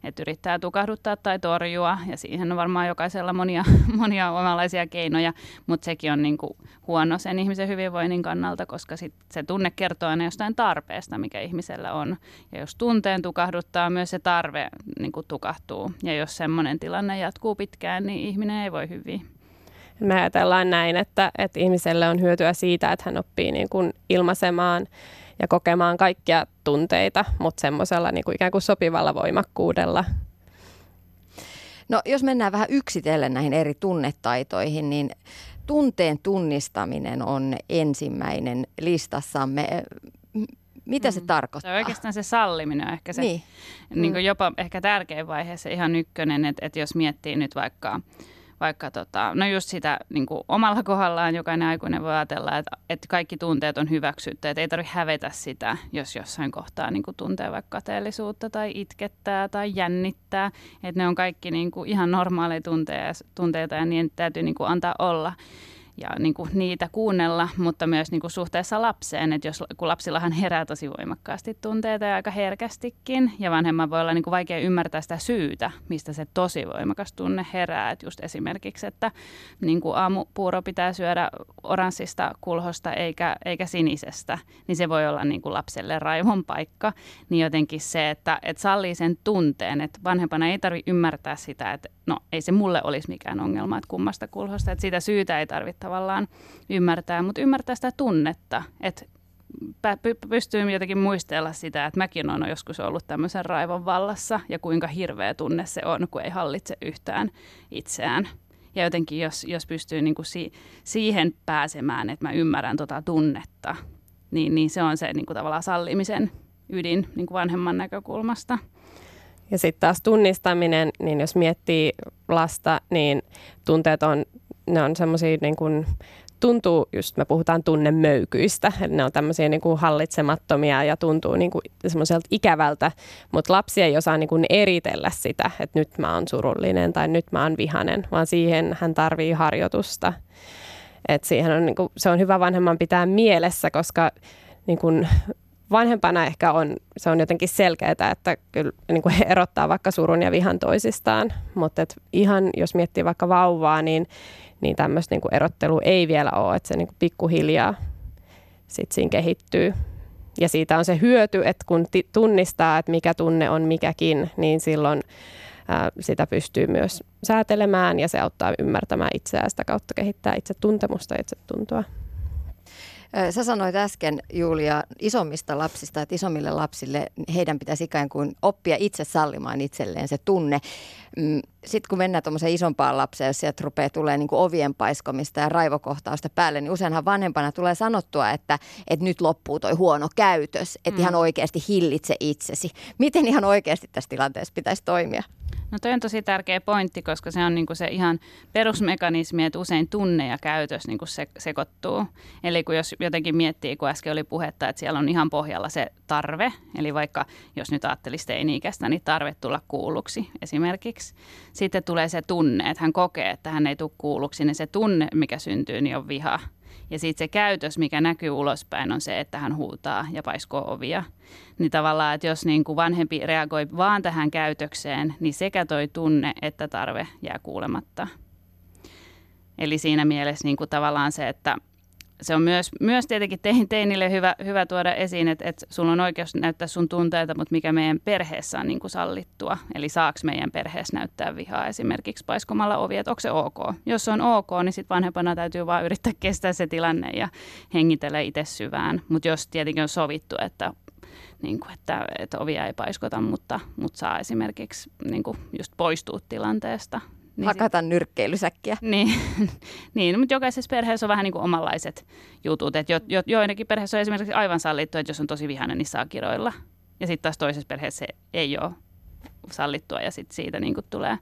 että yrittää tukahduttaa tai torjua ja siihen on varmaan jokaisella monia, *laughs* monia omanlaisia keinoja, mutta sekin on niin kuin huono sen ihmisen hyvinvoinnin kannalta, koska sit se tunne kertoo aina jostain tarpeesta, mikä ihmisellä on. Ja jos tunteen tukahduttaa, myös se tarve niin kuin tukahtuu. Ja jos semmoinen tilanne jatkuu pitkään, niin ihminen ei voi hyvin. Me ajatellaan näin, että, että ihmiselle on hyötyä siitä, että hän oppii niin kuin ilmaisemaan ja kokemaan kaikkia tunteita, mutta semmoisella niin kuin ikään kuin sopivalla voimakkuudella. No jos mennään vähän yksitellen näihin eri tunnetaitoihin, niin tunteen tunnistaminen on ensimmäinen listassamme. Mitä se mm. tarkoittaa? Se oikeastaan se salliminen on ehkä se niin. Niin kuin mm. jopa ehkä tärkein vaihe, se ihan ykkönen, että, että jos miettii nyt vaikka vaikka tota, no just sitä niin kuin omalla kohdallaan jokainen aikuinen voi ajatella, että, että kaikki tunteet on hyväksytty, että ei tarvitse hävetä sitä, jos jossain kohtaa niin kuin tuntee vaikka kateellisuutta tai itkettää tai jännittää, että ne on kaikki niin kuin ihan normaaleja tunteita, ja niin täytyy niin kuin antaa olla ja niin kuin niitä kuunnella, mutta myös niin kuin suhteessa lapseen, että jos, kun lapsillahan herää tosi voimakkaasti tunteita ja aika herkästikin, ja vanhemman voi olla niin kuin vaikea ymmärtää sitä syytä, mistä se tosi voimakas tunne herää, että just esimerkiksi, että niin kuin aamupuuro pitää syödä oranssista kulhosta eikä, eikä sinisestä, niin se voi olla niin kuin lapselle raivon paikka, niin jotenkin se, että, että sallii sen tunteen, että vanhempana ei tarvitse ymmärtää sitä, että no ei se mulle olisi mikään ongelma, että kummasta kulhosta, että sitä syytä ei tarvitse tavallaan ymmärtää, mutta ymmärtää sitä tunnetta, että pystyy jotenkin muistella sitä, että mäkin olen joskus ollut tämmöisen raivon vallassa ja kuinka hirveä tunne se on, kun ei hallitse yhtään itseään. Ja jotenkin jos, jos pystyy niin kuin si- siihen pääsemään, että mä ymmärrän tota tunnetta, niin, niin se on se niin kuin tavallaan sallimisen ydin niin kuin vanhemman näkökulmasta. Ja sitten taas tunnistaminen, niin jos miettii lasta, niin tunteet on, ne on semmoisia niin kuin, tuntuu, just me puhutaan tunnemöykyistä, eli ne on tämmöisiä niin kuin hallitsemattomia ja tuntuu niin kuin semmoiselta ikävältä, mutta lapsi ei osaa niin kuin eritellä sitä, että nyt mä oon surullinen tai nyt mä oon vihanen, vaan siihen hän tarvii harjoitusta. Et siihen on, niin kuin, se on hyvä vanhemman pitää mielessä, koska niin kuin, vanhempana ehkä on, se on jotenkin selkeää, että kyllä niin kuin erottaa vaikka surun ja vihan toisistaan, mutta ihan jos miettii vaikka vauvaa, niin, niin tämmöistä niin erottelu ei vielä ole, että se niin kuin pikkuhiljaa sit siinä kehittyy. Ja siitä on se hyöty, että kun tunnistaa, että mikä tunne on mikäkin, niin silloin ää, sitä pystyy myös säätelemään ja se auttaa ymmärtämään itseään sitä kautta kehittää itse tuntemusta ja itse tuntua. Sä sanoit äsken, Julia, isommista lapsista, että isommille lapsille heidän pitäisi ikään kuin oppia itse sallimaan itselleen se tunne. Mm, Sitten kun mennään tuommoiseen isompaan lapseen, jos sieltä rupeaa tulee niin ovien paiskomista ja raivokohtausta päälle, niin useinhan vanhempana tulee sanottua, että, että nyt loppuu toi huono käytös, että mm. ihan oikeasti hillitse itsesi. Miten ihan oikeasti tässä tilanteessa pitäisi toimia? No toi on tosi tärkeä pointti, koska se on niinku se ihan perusmekanismi, että usein tunne ja käytös niinku se, sekoittuu. Eli kun jos jotenkin miettii, kun äsken oli puhetta, että siellä on ihan pohjalla se tarve, eli vaikka jos nyt ajattelisi teini-ikäistä, niin tarve tulla kuulluksi esimerkiksi. Sitten tulee se tunne, että hän kokee, että hän ei tule kuulluksi, niin se tunne, mikä syntyy, niin on viha. Ja sitten se käytös, mikä näkyy ulospäin, on se, että hän huutaa ja paiskoo ovia. Niin tavallaan, että jos niin kuin vanhempi reagoi vaan tähän käytökseen, niin sekä toi tunne että tarve jää kuulematta. Eli siinä mielessä niin kuin tavallaan se, että se on myös, myös tietenkin teinille hyvä, hyvä tuoda esiin, että, että sulla on oikeus näyttää sun tunteita, mutta mikä meidän perheessä on niin kuin sallittua. Eli saaks meidän perheessä näyttää vihaa esimerkiksi paiskomalla ovi, että onko se ok. Jos se on ok, niin sitten vanhempana täytyy vaan yrittää kestää se tilanne ja hengitellä itse syvään. Mutta jos tietenkin on sovittu, että niin kuin, että, että ovia ei paiskota, mutta, mutta saa esimerkiksi niin kuin just poistua tilanteesta, niin Hakata sit... nyrkkeilysäkkiä. Niin, *laughs* niin, mutta jokaisessa perheessä on vähän niin kuin omanlaiset jutut. Että jo, jo, joidenkin perheessä on esimerkiksi aivan sallittu, että jos on tosi vihainen, niin saa kiroilla. Ja sitten taas toisessa perheessä se ei ole sallittua ja sitten siitä niin kuin tulee,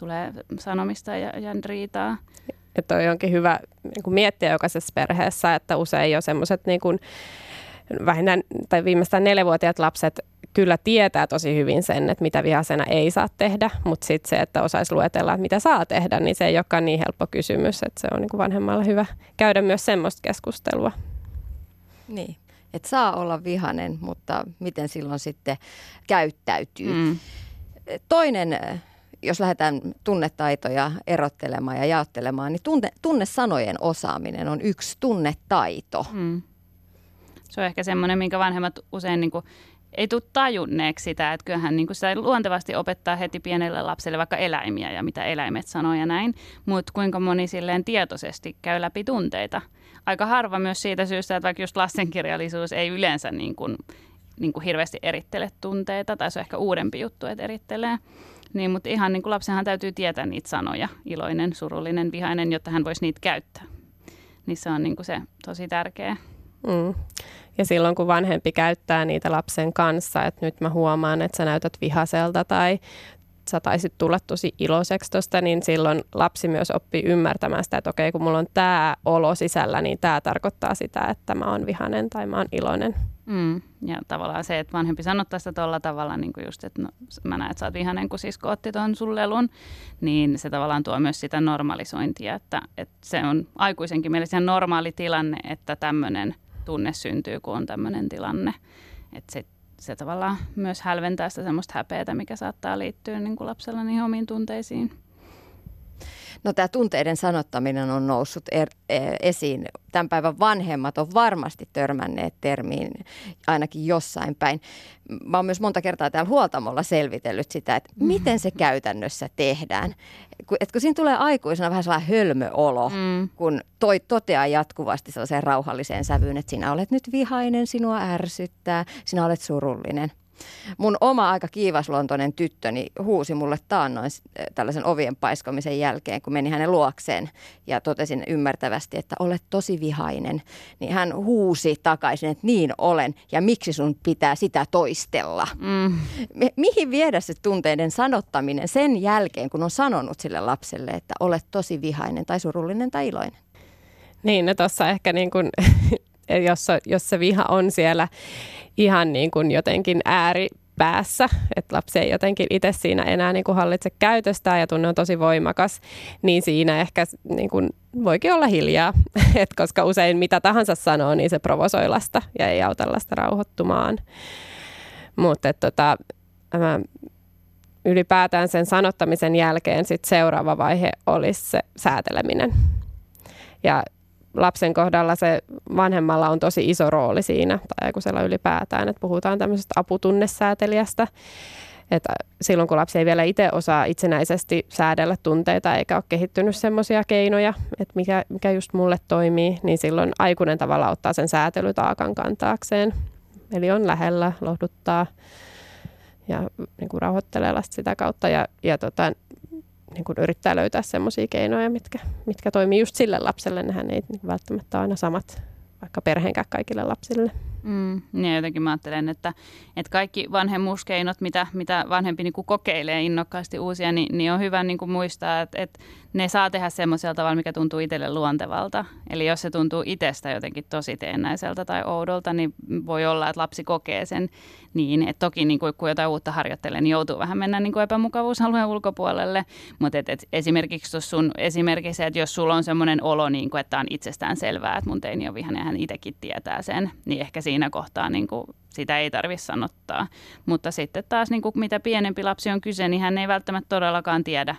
tulee sanomista ja, ja riitaa. Ja toi onkin hyvä niin kuin miettiä jokaisessa perheessä, että usein jo semmoiset niin kuin vähintään tai viimeistään neljävuotiaat lapset kyllä tietää tosi hyvin sen, että mitä vihasena ei saa tehdä, mutta sitten se, että osaisi luetella, että mitä saa tehdä, niin se ei olekaan niin helppo kysymys, että se on niin kuin vanhemmalla hyvä käydä myös semmoista keskustelua. Niin, että saa olla vihanen, mutta miten silloin sitten käyttäytyy. Mm. Toinen jos lähdetään tunnetaitoja erottelemaan ja jaottelemaan, niin tunne, tunnesanojen osaaminen on yksi tunnetaito. Mm. Se on ehkä semmoinen, minkä vanhemmat usein niin kuin ei tule tajunneeksi sitä, että kyllähän niin sitä luontevasti opettaa heti pienelle lapselle vaikka eläimiä ja mitä eläimet sanoo ja näin, mutta kuinka moni silleen tietoisesti käy läpi tunteita. Aika harva myös siitä syystä, että vaikka just lastenkirjallisuus ei yleensä niin kuin, niin kuin hirveästi erittele tunteita, tai se on ehkä uudempi juttu, että erittelee. Niin, mutta ihan niin kuin lapsenhan täytyy tietää niitä sanoja, iloinen, surullinen, vihainen, jotta hän voisi niitä käyttää. Niin se on niin kuin se tosi tärkeä. Mm. Ja silloin kun vanhempi käyttää niitä lapsen kanssa, että nyt mä huomaan, että sä näytät vihaselta tai sä taisit tulla tosi iloiseksi tosta, niin silloin lapsi myös oppii ymmärtämään sitä, että okei, kun mulla on tämä olo sisällä, niin tämä tarkoittaa sitä, että mä oon vihanen tai mä oon iloinen. Mm. Ja tavallaan se, että vanhempi sanottaa sitä tuolla tavalla, niin kuin just, että no, mä näen, että sä oot vihanen, kun sisko otti tuon sun lelun, niin se tavallaan tuo myös sitä normalisointia, että, että se on aikuisenkin mielestä normaali tilanne, että tämmöinen – tunne syntyy, kun on tämmöinen tilanne. Että se, se tavallaan myös hälventää sitä semmoista häpeätä, mikä saattaa liittyä niin kuin lapsella niihin omiin tunteisiin. No tämä tunteiden sanottaminen on noussut er, e, esiin. Tämän päivän vanhemmat on varmasti törmänneet termiin ainakin jossain päin. Mä oon myös monta kertaa täällä huoltamolla selvitellyt sitä, että mm. miten se käytännössä tehdään. Et kun siinä tulee aikuisena vähän sellainen hölmöolo, mm. kun toi toteaa jatkuvasti sellaiseen rauhalliseen sävyyn, että sinä olet nyt vihainen, sinua ärsyttää, sinä olet surullinen – Mun oma aika kiivasluontoinen tyttöni huusi mulle taannoin tällaisen ovien paiskomisen jälkeen, kun meni hänen luokseen ja totesin ymmärtävästi, että olet tosi vihainen. Niin hän huusi takaisin, että niin olen ja miksi sun pitää sitä toistella. Mm. Mihin viedä se tunteiden sanottaminen sen jälkeen, kun on sanonut sille lapselle, että olet tosi vihainen tai surullinen tai iloinen? Niin, no tuossa ehkä niin kuin, *laughs* jos, jos se viha on siellä ihan niin kuin jotenkin ääri päässä, että lapsi ei jotenkin itse siinä enää niin kuin hallitse käytöstään ja tunne on tosi voimakas, niin siinä ehkä niin kuin voikin olla hiljaa, *laughs* Et koska usein mitä tahansa sanoo, niin se provosoi lasta ja ei auta lasta rauhoittumaan. Mutta tota, ylipäätään sen sanottamisen jälkeen sit seuraava vaihe olisi se sääteleminen. Ja lapsen kohdalla se vanhemmalla on tosi iso rooli siinä, tai aikuisella ylipäätään, että puhutaan tämmöisestä aputunnesäätelijästä. Että silloin kun lapsi ei vielä itse osaa itsenäisesti säädellä tunteita eikä ole kehittynyt semmoisia keinoja, että mikä, mikä just mulle toimii, niin silloin aikuinen tavalla ottaa sen säätelytaakan kantaakseen. Eli on lähellä, lohduttaa ja niin kuin rauhoittelee lasta sitä kautta. Ja, ja tota, niin kuin yrittää löytää semmoisia keinoja, mitkä, mitkä toimii just sille lapselle. Nehän ei niin välttämättä aina samat vaikka perheenkään kaikille lapsille. Mm, niin jotenkin mä ajattelen, että, että kaikki vanhemmuuskeinot, mitä, mitä vanhempi niin kuin kokeilee innokkaasti uusia, niin, niin on hyvä niin kuin muistaa, että, että ne saa tehdä semmoisella tavalla, mikä tuntuu itselle luontevalta. Eli jos se tuntuu itsestä jotenkin tosi teennäiseltä tai oudolta, niin voi olla, että lapsi kokee sen niin. Että toki niin kuin, kun jotain uutta harjoittelee, niin joutuu vähän mennä niin kuin epämukavuusalueen ulkopuolelle. Mutta et, et esimerkiksi sun esimerkiksi, että jos sulla on semmoinen olo, niin kuin, että on itsestään selvää, että mun teini on vihainen ja hän itsekin tietää sen, niin ehkä siinä kohtaa niin kuin, sitä ei tarvitse sanottaa. Mutta sitten taas niin kuin, mitä pienempi lapsi on kyse, niin hän ei välttämättä todellakaan tiedä,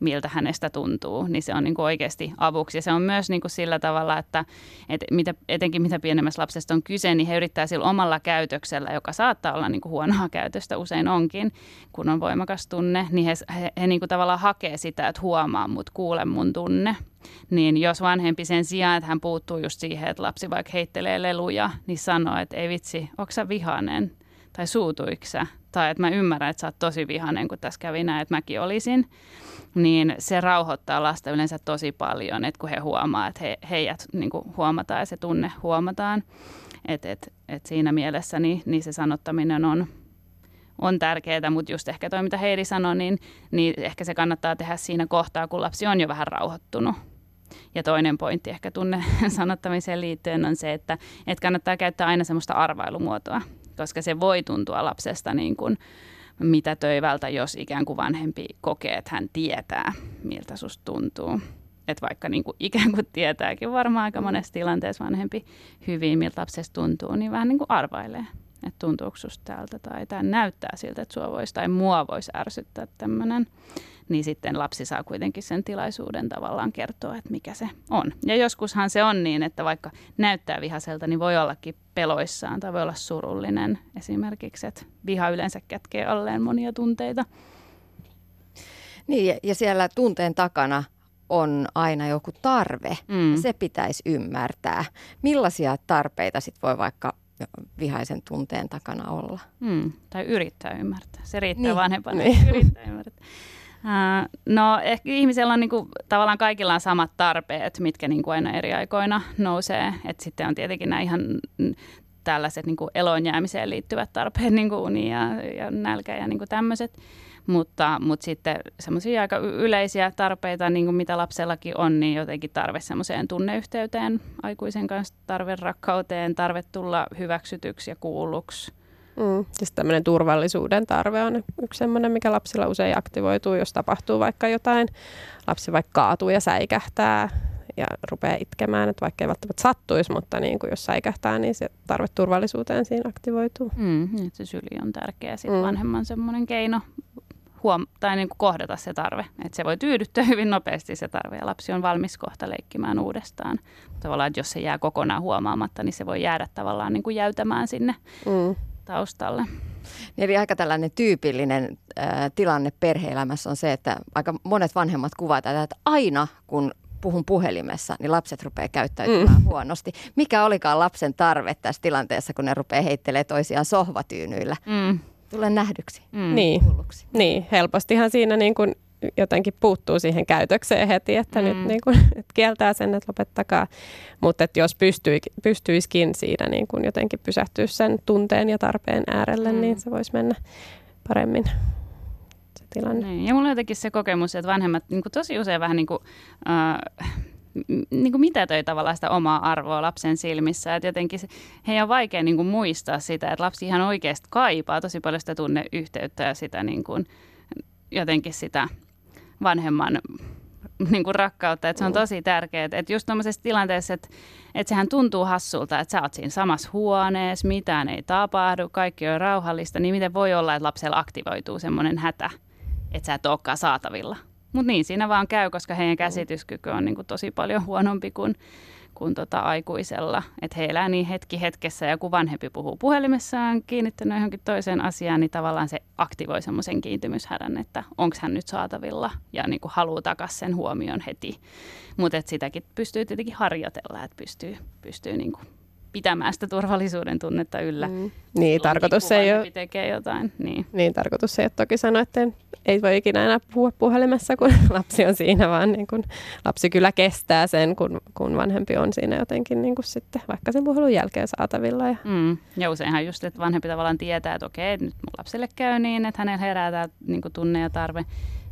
miltä hänestä tuntuu, niin se on niin kuin oikeasti avuksi. Ja se on myös niin kuin sillä tavalla, että, että mitä, etenkin mitä pienemmässä lapsesta on kyse, niin he yrittää sillä omalla käytöksellä, joka saattaa olla niin kuin huonoa käytöstä, usein onkin, kun on voimakas tunne, niin he, he, he niin kuin tavallaan hakee sitä, että huomaa mut, kuule mun tunne. Niin jos vanhempi sen sijaan, että hän puuttuu just siihen, että lapsi vaikka heittelee leluja, niin sanoo, että ei vitsi, onko sä vihanen? Tai suutuiko Tai että mä ymmärrän, että sä oot tosi vihanen, kun tässä kävi näin, että mäkin olisin niin se rauhoittaa lasta yleensä tosi paljon, että kun he huomaa, että he, heidät niin huomataan ja se tunne huomataan. Et, et, et siinä mielessä niin, niin se sanottaminen on, on tärkeää, mutta just ehkä toi, mitä Heidi sanoi, niin, niin ehkä se kannattaa tehdä siinä kohtaa, kun lapsi on jo vähän rauhoittunut. Ja toinen pointti ehkä tunne *laughs* sanottamiseen liittyen on se, että, että kannattaa käyttää aina semmoista arvailumuotoa, koska se voi tuntua lapsesta niin kuin mitä töivältä, jos ikään kuin vanhempi kokee, että hän tietää, miltä susta tuntuu. Että vaikka niin kuin ikään kuin tietääkin varmaan aika monessa tilanteessa vanhempi hyvin, miltä lapsesta tuntuu, niin vähän niin kuin arvailee, että tuntuuko susta täältä tai tämä näyttää siltä, että sua voisi tai mua voisi ärsyttää tämmöinen niin sitten lapsi saa kuitenkin sen tilaisuuden tavallaan kertoa, että mikä se on. Ja joskushan se on niin, että vaikka näyttää vihaselta, niin voi ollakin peloissaan tai voi olla surullinen esimerkiksi, että viha yleensä kätkee alleen monia tunteita. Niin, ja siellä tunteen takana on aina joku tarve. Mm. Se pitäisi ymmärtää. Millaisia tarpeita sitten voi vaikka vihaisen tunteen takana olla? Mm. Tai yrittää ymmärtää. Se riittää niin. vanhempana, niin. yrittää ymmärtää. No ehkä ihmisellä on niinku, tavallaan kaikilla on samat tarpeet, mitkä niinku aina eri aikoina nousee. Et sitten on tietenkin nämä ihan tällaiset niinku eloon jäämiseen liittyvät tarpeet, niinku uni ja, ja nälkä ja niinku tämmöiset. Mutta, mutta sitten semmoisia aika yleisiä tarpeita, niin kuin mitä lapsellakin on, niin jotenkin tarve semmoiseen tunneyhteyteen aikuisen kanssa, tarve rakkauteen, tarve tulla hyväksytyksi ja kuulluksi – Mm. Siis tämmöinen turvallisuuden tarve on yksi semmoinen, mikä lapsilla usein aktivoituu, jos tapahtuu vaikka jotain. Lapsi vaikka kaatuu ja säikähtää ja rupeaa itkemään, että vaikka ei välttämättä sattuisi, mutta niin kuin jos säikähtää, niin se tarve turvallisuuteen siinä aktivoituu. Mm, niin se syli on tärkeä sitten mm. vanhemman semmoinen keino huom- tai niin kuin kohdata se tarve. Että se voi tyydyttää hyvin nopeasti se tarve ja lapsi on valmis kohta leikkimään uudestaan. Tavallaan, että jos se jää kokonaan huomaamatta, niin se voi jäädä tavallaan niin kuin jäytämään sinne mm taustalle. Niin eli aika tällainen tyypillinen äh, tilanne perheelämässä on se, että aika monet vanhemmat kuvaavat tätä, että aina kun puhun puhelimessa, niin lapset rupeaa käyttäytymään mm. huonosti. Mikä olikaan lapsen tarve tässä tilanteessa, kun ne rupeaa heittelemään toisiaan sohvatyynyillä? Mm. Tule nähdyksi. Mm. Niin. niin, helpostihan siinä niin kuin jotenkin puuttuu siihen käytökseen heti, että mm. *laughs* nyt niin kuin, että kieltää sen, että lopettakaa. Mutta että jos pystyi, pystyisikin siinä niin kuin jotenkin pysähtyä sen tunteen ja tarpeen äärelle, mm. niin se voisi mennä paremmin se tilanne. Niin. Ja mulla on jotenkin se kokemus, että vanhemmat niin kuin tosi usein vähän niin kuin, äh, niin kuin mitätöi tavallaan sitä omaa arvoa lapsen silmissä. Että jotenkin se, heidän on vaikea niin kuin muistaa sitä, että lapsi ihan oikeasti kaipaa tosi paljon sitä tunneyhteyttä ja sitä niin kuin, jotenkin sitä vanhemman niin kuin rakkautta, että se on tosi tärkeää. Että just tuommoisessa tilanteessa, että, että sehän tuntuu hassulta, että sä oot siinä samassa huoneessa, mitään ei tapahdu, kaikki on rauhallista, niin miten voi olla, että lapsella aktivoituu semmoinen hätä, että sä et olekaan saatavilla. Mutta niin siinä vaan käy, koska heidän käsityskyky on niin kuin tosi paljon huonompi kuin kuin tota aikuisella. Että he elää niin hetki hetkessä ja kun vanhempi puhuu puhelimessaan kiinnittänyt johonkin toiseen asiaan, niin tavallaan se aktivoi semmoisen kiintymyshädän, että onko hän nyt saatavilla ja niin kuin haluaa takaisin sen huomion heti. Mutta sitäkin pystyy tietenkin harjoitella, että pystyy, pystyy niin kuin pitämään sitä turvallisuuden tunnetta yllä. Mm. Niin, tarkoitus ei ole... tekee jotain. Niin. niin, tarkoitus ei ole toki sanoa, että ei voi ikinä enää puhua puhelimessa, kun *laughs* lapsi on siinä, vaan niin kun lapsi kyllä kestää sen, kun, kun vanhempi on siinä jotenkin niin kuin sitten vaikka sen puhelun jälkeen saatavilla. Ja, mm. ja useinhan just, että vanhempi tavallaan tietää, että okei, nyt mun lapselle käy niin, että hänellä herää tämä niin tunne ja tarve,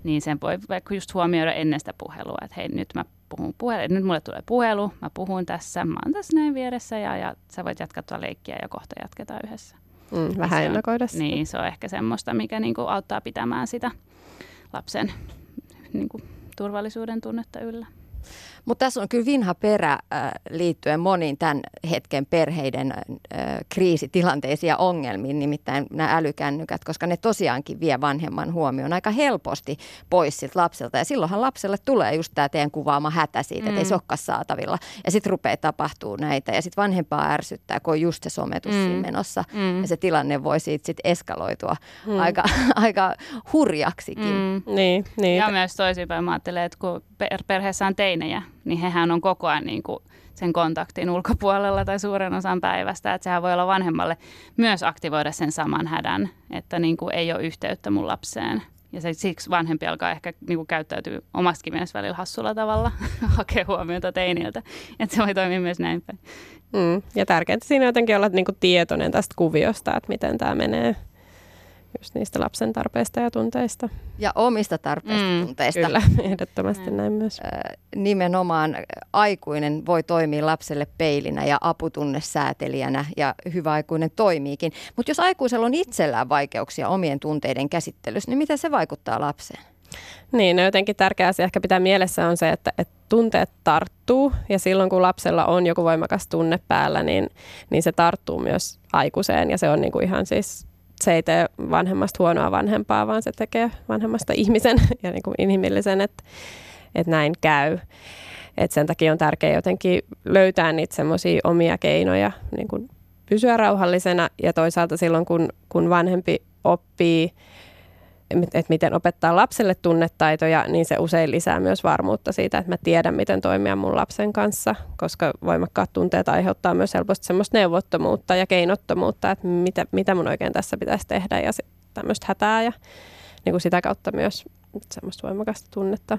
niin sen voi vaikka just huomioida ennen sitä puhelua, että hei, nyt mä puhun puhelu, nyt mulle tulee puhelu, mä puhun tässä, mä oon tässä näin vieressä ja, ja sä voit jatkaa tuota leikkiä ja kohta jatketaan yhdessä. Mm, vähän on, ennakoida sitä. Niin, se on ehkä semmoista, mikä niinku auttaa pitämään sitä lapsen niinku, turvallisuuden tunnetta yllä. Mutta tässä on kyllä vinha perä äh, liittyen moniin tämän hetken perheiden äh, kriisitilanteisiin ja ongelmiin, nimittäin nämä älykännykät, koska ne tosiaankin vie vanhemman huomioon aika helposti pois siltä lapselta. Ja silloinhan lapselle tulee just tämä teidän kuvaama hätä siitä, että mm. ei se olekaan saatavilla. Ja sitten rupeaa tapahtuu näitä ja sitten vanhempaa ärsyttää, kun on just se sometus mm. siinä menossa. Mm. Ja se tilanne voi siitä sitten eskaloitua mm. aika, *laughs* aika hurjaksikin. Mm. Niin, niin. Ja myös toisinpäin mä ajattelen, että kun perheessä on teinejä, niin hehän on koko ajan niin kuin sen kontaktin ulkopuolella tai suuren osan päivästä. Että sehän voi olla vanhemmalle myös aktivoida sen saman hädän, että niin kuin ei ole yhteyttä mun lapseen. Ja se, siksi vanhempi alkaa ehkä niin kuin käyttäytyy omastakin mielessä välillä hassulla tavalla, *laughs* hakea huomiota teiniltä. Että se voi toimia myös näin päin. Mm. Ja tärkeintä siinä jotenkin olla niin kuin tietoinen tästä kuviosta, että miten tämä menee just niistä lapsen tarpeista ja tunteista. Ja omista tarpeista mm, tunteista. Kyllä, *laughs* ehdottomasti mm. näin myös. Nimenomaan aikuinen voi toimia lapselle peilinä ja aputunnesäätelijänä ja hyvä aikuinen toimiikin. Mutta jos aikuisella on itsellään vaikeuksia omien tunteiden käsittelyssä, niin miten se vaikuttaa lapseen? Niin, no jotenkin tärkeä asia ehkä pitää mielessä on se, että, että tunteet tarttuu ja silloin kun lapsella on joku voimakas tunne päällä, niin, niin se tarttuu myös aikuiseen ja se on niin kuin ihan siis se ei tee vanhemmasta huonoa vanhempaa, vaan se tekee vanhemmasta ihmisen *laughs* ja niin kuin inhimillisen, että, että näin käy. Et sen takia on tärkeää jotenkin löytää niitä semmoisia omia keinoja niin kuin pysyä rauhallisena ja toisaalta silloin, kun, kun vanhempi oppii – että miten opettaa lapselle tunnetaitoja, niin se usein lisää myös varmuutta siitä, että mä tiedän, miten toimia mun lapsen kanssa, koska voimakkaat tunteet aiheuttaa myös helposti semmoista neuvottomuutta ja keinottomuutta, että mitä, mitä mun oikein tässä pitäisi tehdä ja tämmöistä hätää ja niin kuin sitä kautta myös semmoista voimakasta tunnetta.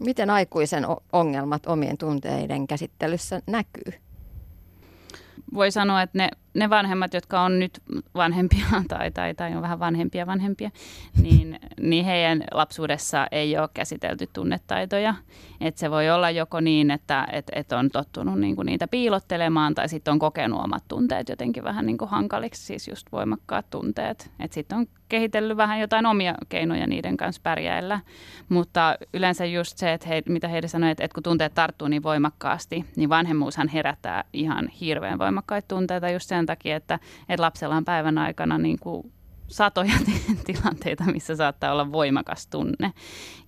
Miten aikuisen ongelmat omien tunteiden käsittelyssä näkyy? Voi sanoa, että ne ne vanhemmat, jotka on nyt vanhempia *laughs* tai, tai, tai on vähän vanhempia vanhempia, niin, niin heidän lapsuudessa ei ole käsitelty tunnetaitoja. Et se voi olla joko niin, että et, et on tottunut niinku niitä piilottelemaan tai sitten on kokenut omat tunteet jotenkin vähän niinku hankaliksi, siis just voimakkaat tunteet. Sitten on kehitellyt vähän jotain omia keinoja niiden kanssa pärjäillä. Mutta yleensä just se, että he, mitä heidän sanoi, että, että kun tunteet tarttuu niin voimakkaasti, niin vanhemmuushan herättää ihan hirveän voimakkaita tunteita just sen sen takia, että, että lapsella on päivän aikana niin kuin satoja *laughs* tilanteita, missä saattaa olla voimakas tunne.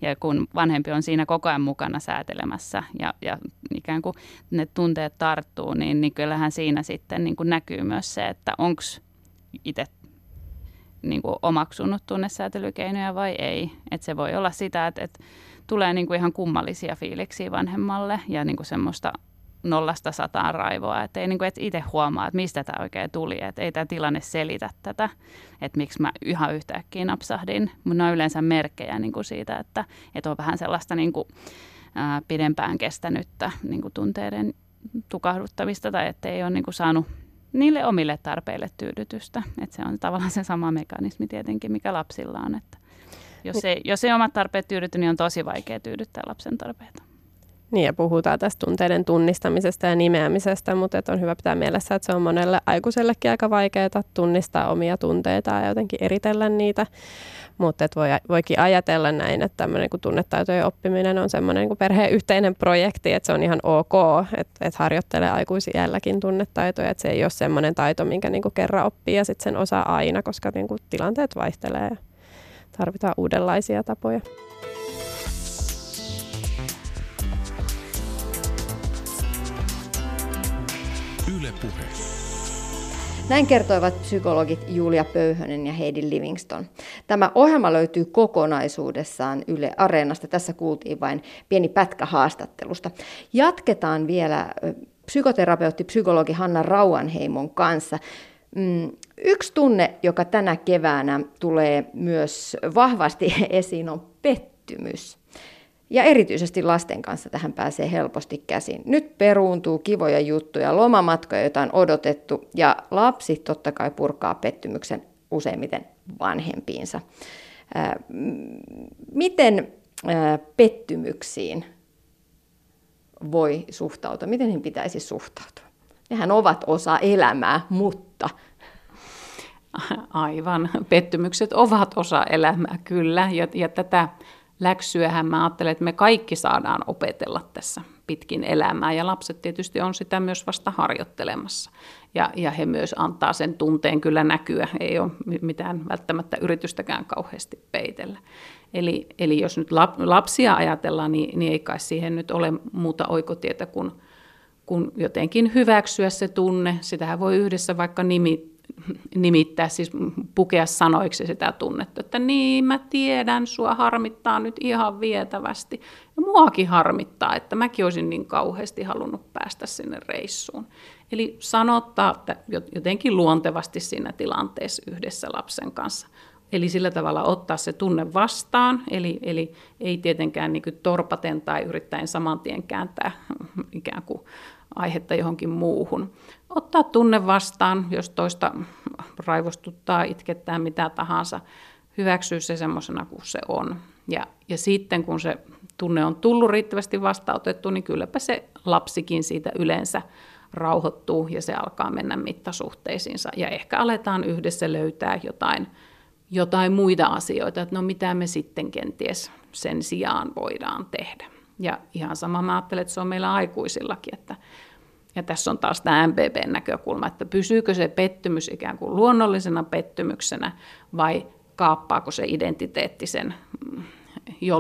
Ja kun vanhempi on siinä koko ajan mukana säätelemässä ja, ja ikään kuin ne tunteet tarttuu, niin, niin kyllähän siinä sitten niin kuin näkyy myös se, että onko itse niin kuin omaksunut tunnesäätelykeinoja vai ei. Että se voi olla sitä, että, että tulee niin kuin ihan kummallisia fiiliksiä vanhemmalle ja niin kuin semmoista nollasta sataan raivoa, että ei niin kuin, et itse huomaa, että mistä tämä oikein tuli, että ei tämä tilanne selitä tätä, että miksi mä ihan yhtäkkiä napsahdin, mutta ne on yleensä merkkejä niin kuin siitä, että, että on vähän sellaista niin kuin, ää, pidempään kestänyttä niin kuin tunteiden tukahduttamista tai että ei ole niin kuin saanut niille omille tarpeille tyydytystä. Että se on tavallaan se sama mekanismi tietenkin, mikä lapsilla on. Että jos, ei, jos ei omat tarpeet tyydyty, niin on tosi vaikea tyydyttää lapsen tarpeita. Niin ja puhutaan tästä tunteiden tunnistamisesta ja nimeämisestä, mutta on hyvä pitää mielessä, että se on monelle aikuisellekin aika vaikeaa tunnistaa omia tunteita ja jotenkin eritellä niitä. Mutta voi, voikin ajatella näin, että tämmöinen niin tunnetaitojen oppiminen on semmoinen niin perheen yhteinen projekti, että se on ihan ok, että, että harjoittelee aikuisiälläkin tunnetaitoja, että se ei ole semmoinen taito, minkä niin kuin kerran oppii ja sitten sen osaa aina, koska niin kuin tilanteet vaihtelee ja tarvitaan uudenlaisia tapoja. Puhe. Näin kertoivat psykologit Julia Pöyhönen ja Heidi Livingston. Tämä ohjelma löytyy kokonaisuudessaan Yle Areenasta. Tässä kuultiin vain pieni pätkä haastattelusta. Jatketaan vielä psykoterapeutti, psykologi Hanna Rauanheimon kanssa. Mm, yksi tunne, joka tänä keväänä tulee myös vahvasti *laughs* esiin, on pettymys. Ja erityisesti lasten kanssa tähän pääsee helposti käsin. Nyt peruuntuu kivoja juttuja, lomamatkoja, joita on odotettu, ja lapsi totta kai purkaa pettymyksen useimmiten vanhempiinsa. miten pettymyksiin voi suhtautua? Miten niihin pitäisi suhtautua? Nehän ovat osa elämää, mutta... Aivan. Pettymykset ovat osa elämää, kyllä. Ja, ja tätä läksyähän mä ajattelen, että me kaikki saadaan opetella tässä pitkin elämää ja lapset tietysti on sitä myös vasta harjoittelemassa. Ja, ja he myös antaa sen tunteen kyllä näkyä, ei ole mitään välttämättä yritystäkään kauheasti peitellä. Eli, eli jos nyt lapsia ajatellaan, niin, niin ei kai siihen nyt ole muuta oikotietä kuin, kuin jotenkin hyväksyä se tunne. Sitähän voi yhdessä vaikka nimi, nimittää, siis pukea sanoiksi sitä tunnetta, että niin mä tiedän, sua harmittaa nyt ihan vietävästi. Ja muakin harmittaa, että mäkin olisin niin kauheasti halunnut päästä sinne reissuun. Eli sanottaa jotenkin luontevasti siinä tilanteessa yhdessä lapsen kanssa. Eli sillä tavalla ottaa se tunne vastaan, eli, eli ei tietenkään niin torpaten tai yrittäen saman tien kääntää ikään kuin aihetta johonkin muuhun. Ottaa tunne vastaan, jos toista raivostuttaa, itkettää mitä tahansa, hyväksyä se semmoisena kuin se on. Ja, ja sitten kun se tunne on tullut riittävästi vastautettu, niin kylläpä se lapsikin siitä yleensä rauhoittuu ja se alkaa mennä mittasuhteisiinsa. Ja ehkä aletaan yhdessä löytää jotain, jotain muita asioita, että no mitä me sitten kenties sen sijaan voidaan tehdä. Ja ihan sama mä ajattelen, että se on meillä aikuisillakin, että ja tässä on taas tämä MPP-näkökulma, että pysyykö se pettymys ikään kuin luonnollisena pettymyksenä vai kaappaako se identiteetti sen, mm,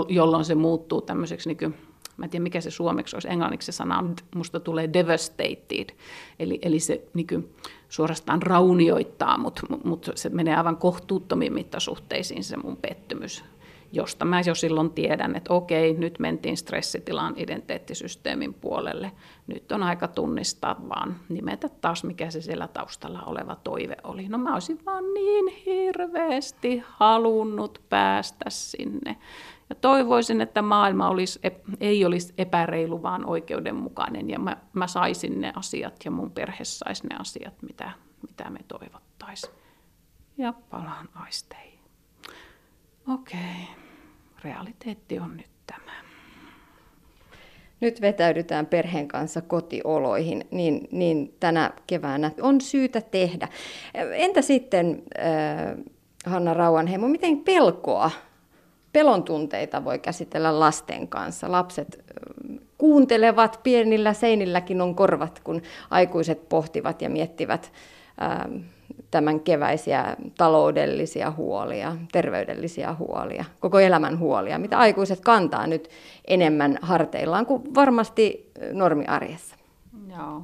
jolloin se muuttuu tämmöiseksi, niin kuin, mä en tiedä mikä se suomeksi olisi, englanniksi se sana on, musta tulee devastated, eli, eli se niin kuin, suorastaan raunioittaa, mutta mut se menee aivan kohtuuttomiin mittasuhteisiin se mun pettymys josta mä jo silloin tiedän, että okei, nyt mentiin stressitilan identiteettisysteemin puolelle. Nyt on aika tunnistaa vaan, nimetä taas, mikä se siellä taustalla oleva toive oli. No mä olisin vaan niin hirveästi halunnut päästä sinne. Ja toivoisin, että maailma olisi, ei olisi epäreilu, vaan oikeudenmukainen. Ja mä, mä saisin ne asiat ja mun perhe saisi ne asiat, mitä, mitä me toivottaisiin. Ja palaan aisteihin. Okei. Okay realiteetti on nyt tämä. Nyt vetäydytään perheen kanssa kotioloihin, niin, niin tänä keväänä on syytä tehdä. Entä sitten, äh, Hanna Rauanheimo, miten pelkoa, pelon tunteita voi käsitellä lasten kanssa? Lapset äh, kuuntelevat, pienillä seinilläkin on korvat, kun aikuiset pohtivat ja miettivät äh, tämän keväisiä taloudellisia huolia, terveydellisiä huolia, koko elämän huolia, mitä aikuiset kantaa nyt enemmän harteillaan kuin varmasti normiarjessa. Joo.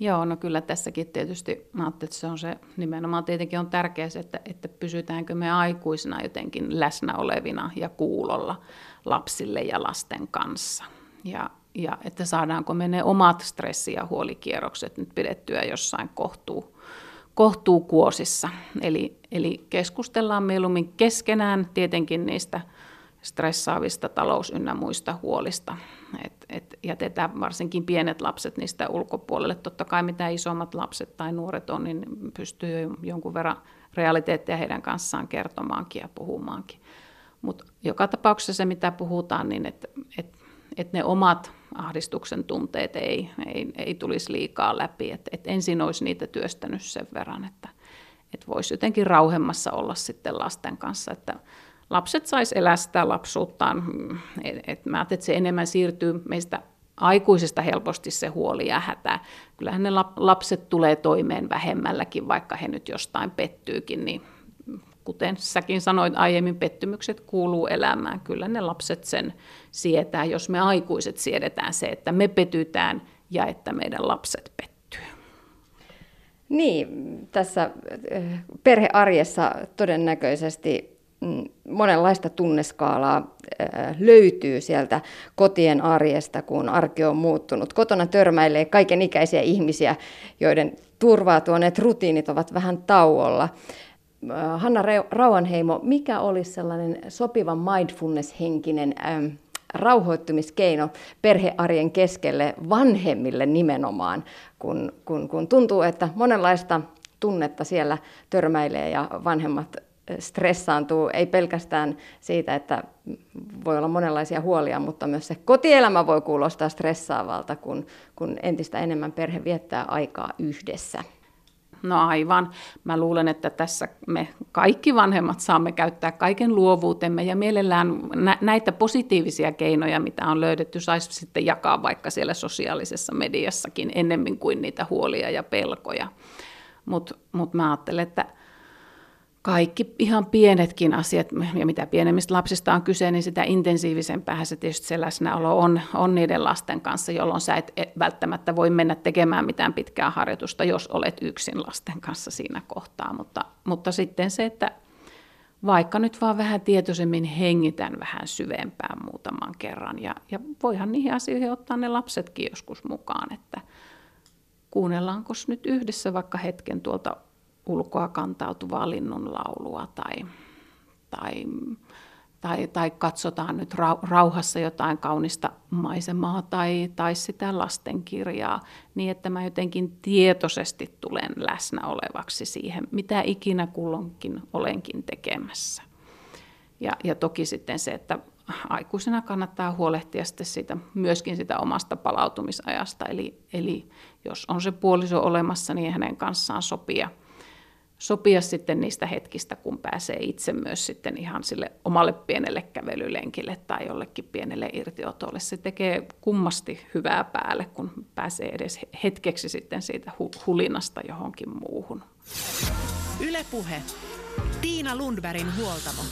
Joo, no kyllä tässäkin tietysti, mä että se on se nimenomaan tietenkin on tärkeää se, että, että pysytäänkö me aikuisina jotenkin läsnä olevina ja kuulolla lapsille ja lasten kanssa. Ja, ja että saadaanko me ne omat stressi- ja huolikierrokset nyt pidettyä jossain kohtuu, kohtuukuosissa. Eli, eli keskustellaan mieluummin keskenään tietenkin niistä stressaavista talous- ynnä muista huolista. Et, et jätetään varsinkin pienet lapset niistä ulkopuolelle. Totta kai mitä isommat lapset tai nuoret on, niin pystyy jo jonkun verran realiteetteja heidän kanssaan kertomaankin ja puhumaankin. Mutta joka tapauksessa se, mitä puhutaan, niin että et, et ne omat ahdistuksen tunteet ei, ei, ei tulisi liikaa läpi. Et, et ensin olisi niitä työstänyt sen verran, että et voisi jotenkin rauhemmassa olla sitten lasten kanssa. Että lapset sais elää sitä lapsuuttaan. Et, et mä että se enemmän siirtyy meistä aikuisesta helposti se huoli ja hätä. Kyllähän ne lapset tulee toimeen vähemmälläkin, vaikka he nyt jostain pettyykin, niin kuten säkin sanoit aiemmin, pettymykset kuuluu elämään. Kyllä ne lapset sen sietää, jos me aikuiset siedetään se, että me petytään ja että meidän lapset pettyy. Niin, tässä eh, perhearjessa todennäköisesti mm, monenlaista tunneskaalaa eh, löytyy sieltä kotien arjesta, kun arki on muuttunut. Kotona törmäilee kaiken ikäisiä ihmisiä, joiden turvaa tuoneet rutiinit ovat vähän tauolla. Äh, Hanna Rauhanheimo, mikä olisi sellainen sopiva mindfulness-henkinen ähm, rauhoittumiskeino perhearjen keskelle vanhemmille nimenomaan, kun, kun, kun tuntuu, että monenlaista tunnetta siellä törmäilee ja vanhemmat äh, stressaantuu, ei pelkästään siitä, että voi olla monenlaisia huolia, mutta myös se kotielämä voi kuulostaa stressaavalta, kun, kun entistä enemmän perhe viettää aikaa yhdessä. No aivan. Mä luulen, että tässä me kaikki vanhemmat saamme käyttää kaiken luovuutemme ja mielellään näitä positiivisia keinoja, mitä on löydetty, saisi sitten jakaa vaikka siellä sosiaalisessa mediassakin ennemmin kuin niitä huolia ja pelkoja. Mutta mut mä ajattelen, että kaikki ihan pienetkin asiat, ja mitä pienemmistä lapsista on kyse, niin sitä intensiivisempää se tietysti se läsnäolo on, on niiden lasten kanssa, jolloin sä et, välttämättä voi mennä tekemään mitään pitkää harjoitusta, jos olet yksin lasten kanssa siinä kohtaa. Mutta, mutta sitten se, että vaikka nyt vaan vähän tietoisemmin hengitän vähän syvempään muutaman kerran, ja, ja voihan niihin asioihin ottaa ne lapsetkin joskus mukaan, että kuunnellaanko nyt yhdessä vaikka hetken tuolta ulkoa kantautuvaa linnunlaulua tai, tai, tai, tai katsotaan nyt rauhassa jotain kaunista maisemaa tai, tai sitä lastenkirjaa, niin että mä jotenkin tietoisesti tulen läsnä olevaksi siihen, mitä ikinä kulloinkin olenkin tekemässä. Ja, ja toki sitten se, että aikuisena kannattaa huolehtia sitten siitä, myöskin sitä omasta palautumisajasta. Eli, eli jos on se puoliso olemassa, niin hänen kanssaan sopia – sopia sitten niistä hetkistä, kun pääsee itse myös sitten ihan sille omalle pienelle kävelylenkille tai jollekin pienelle irtiotolle. Se tekee kummasti hyvää päälle, kun pääsee edes hetkeksi sitten siitä hulinasta johonkin muuhun. Ylepuhe. Tiina Lundbergin huoltamo.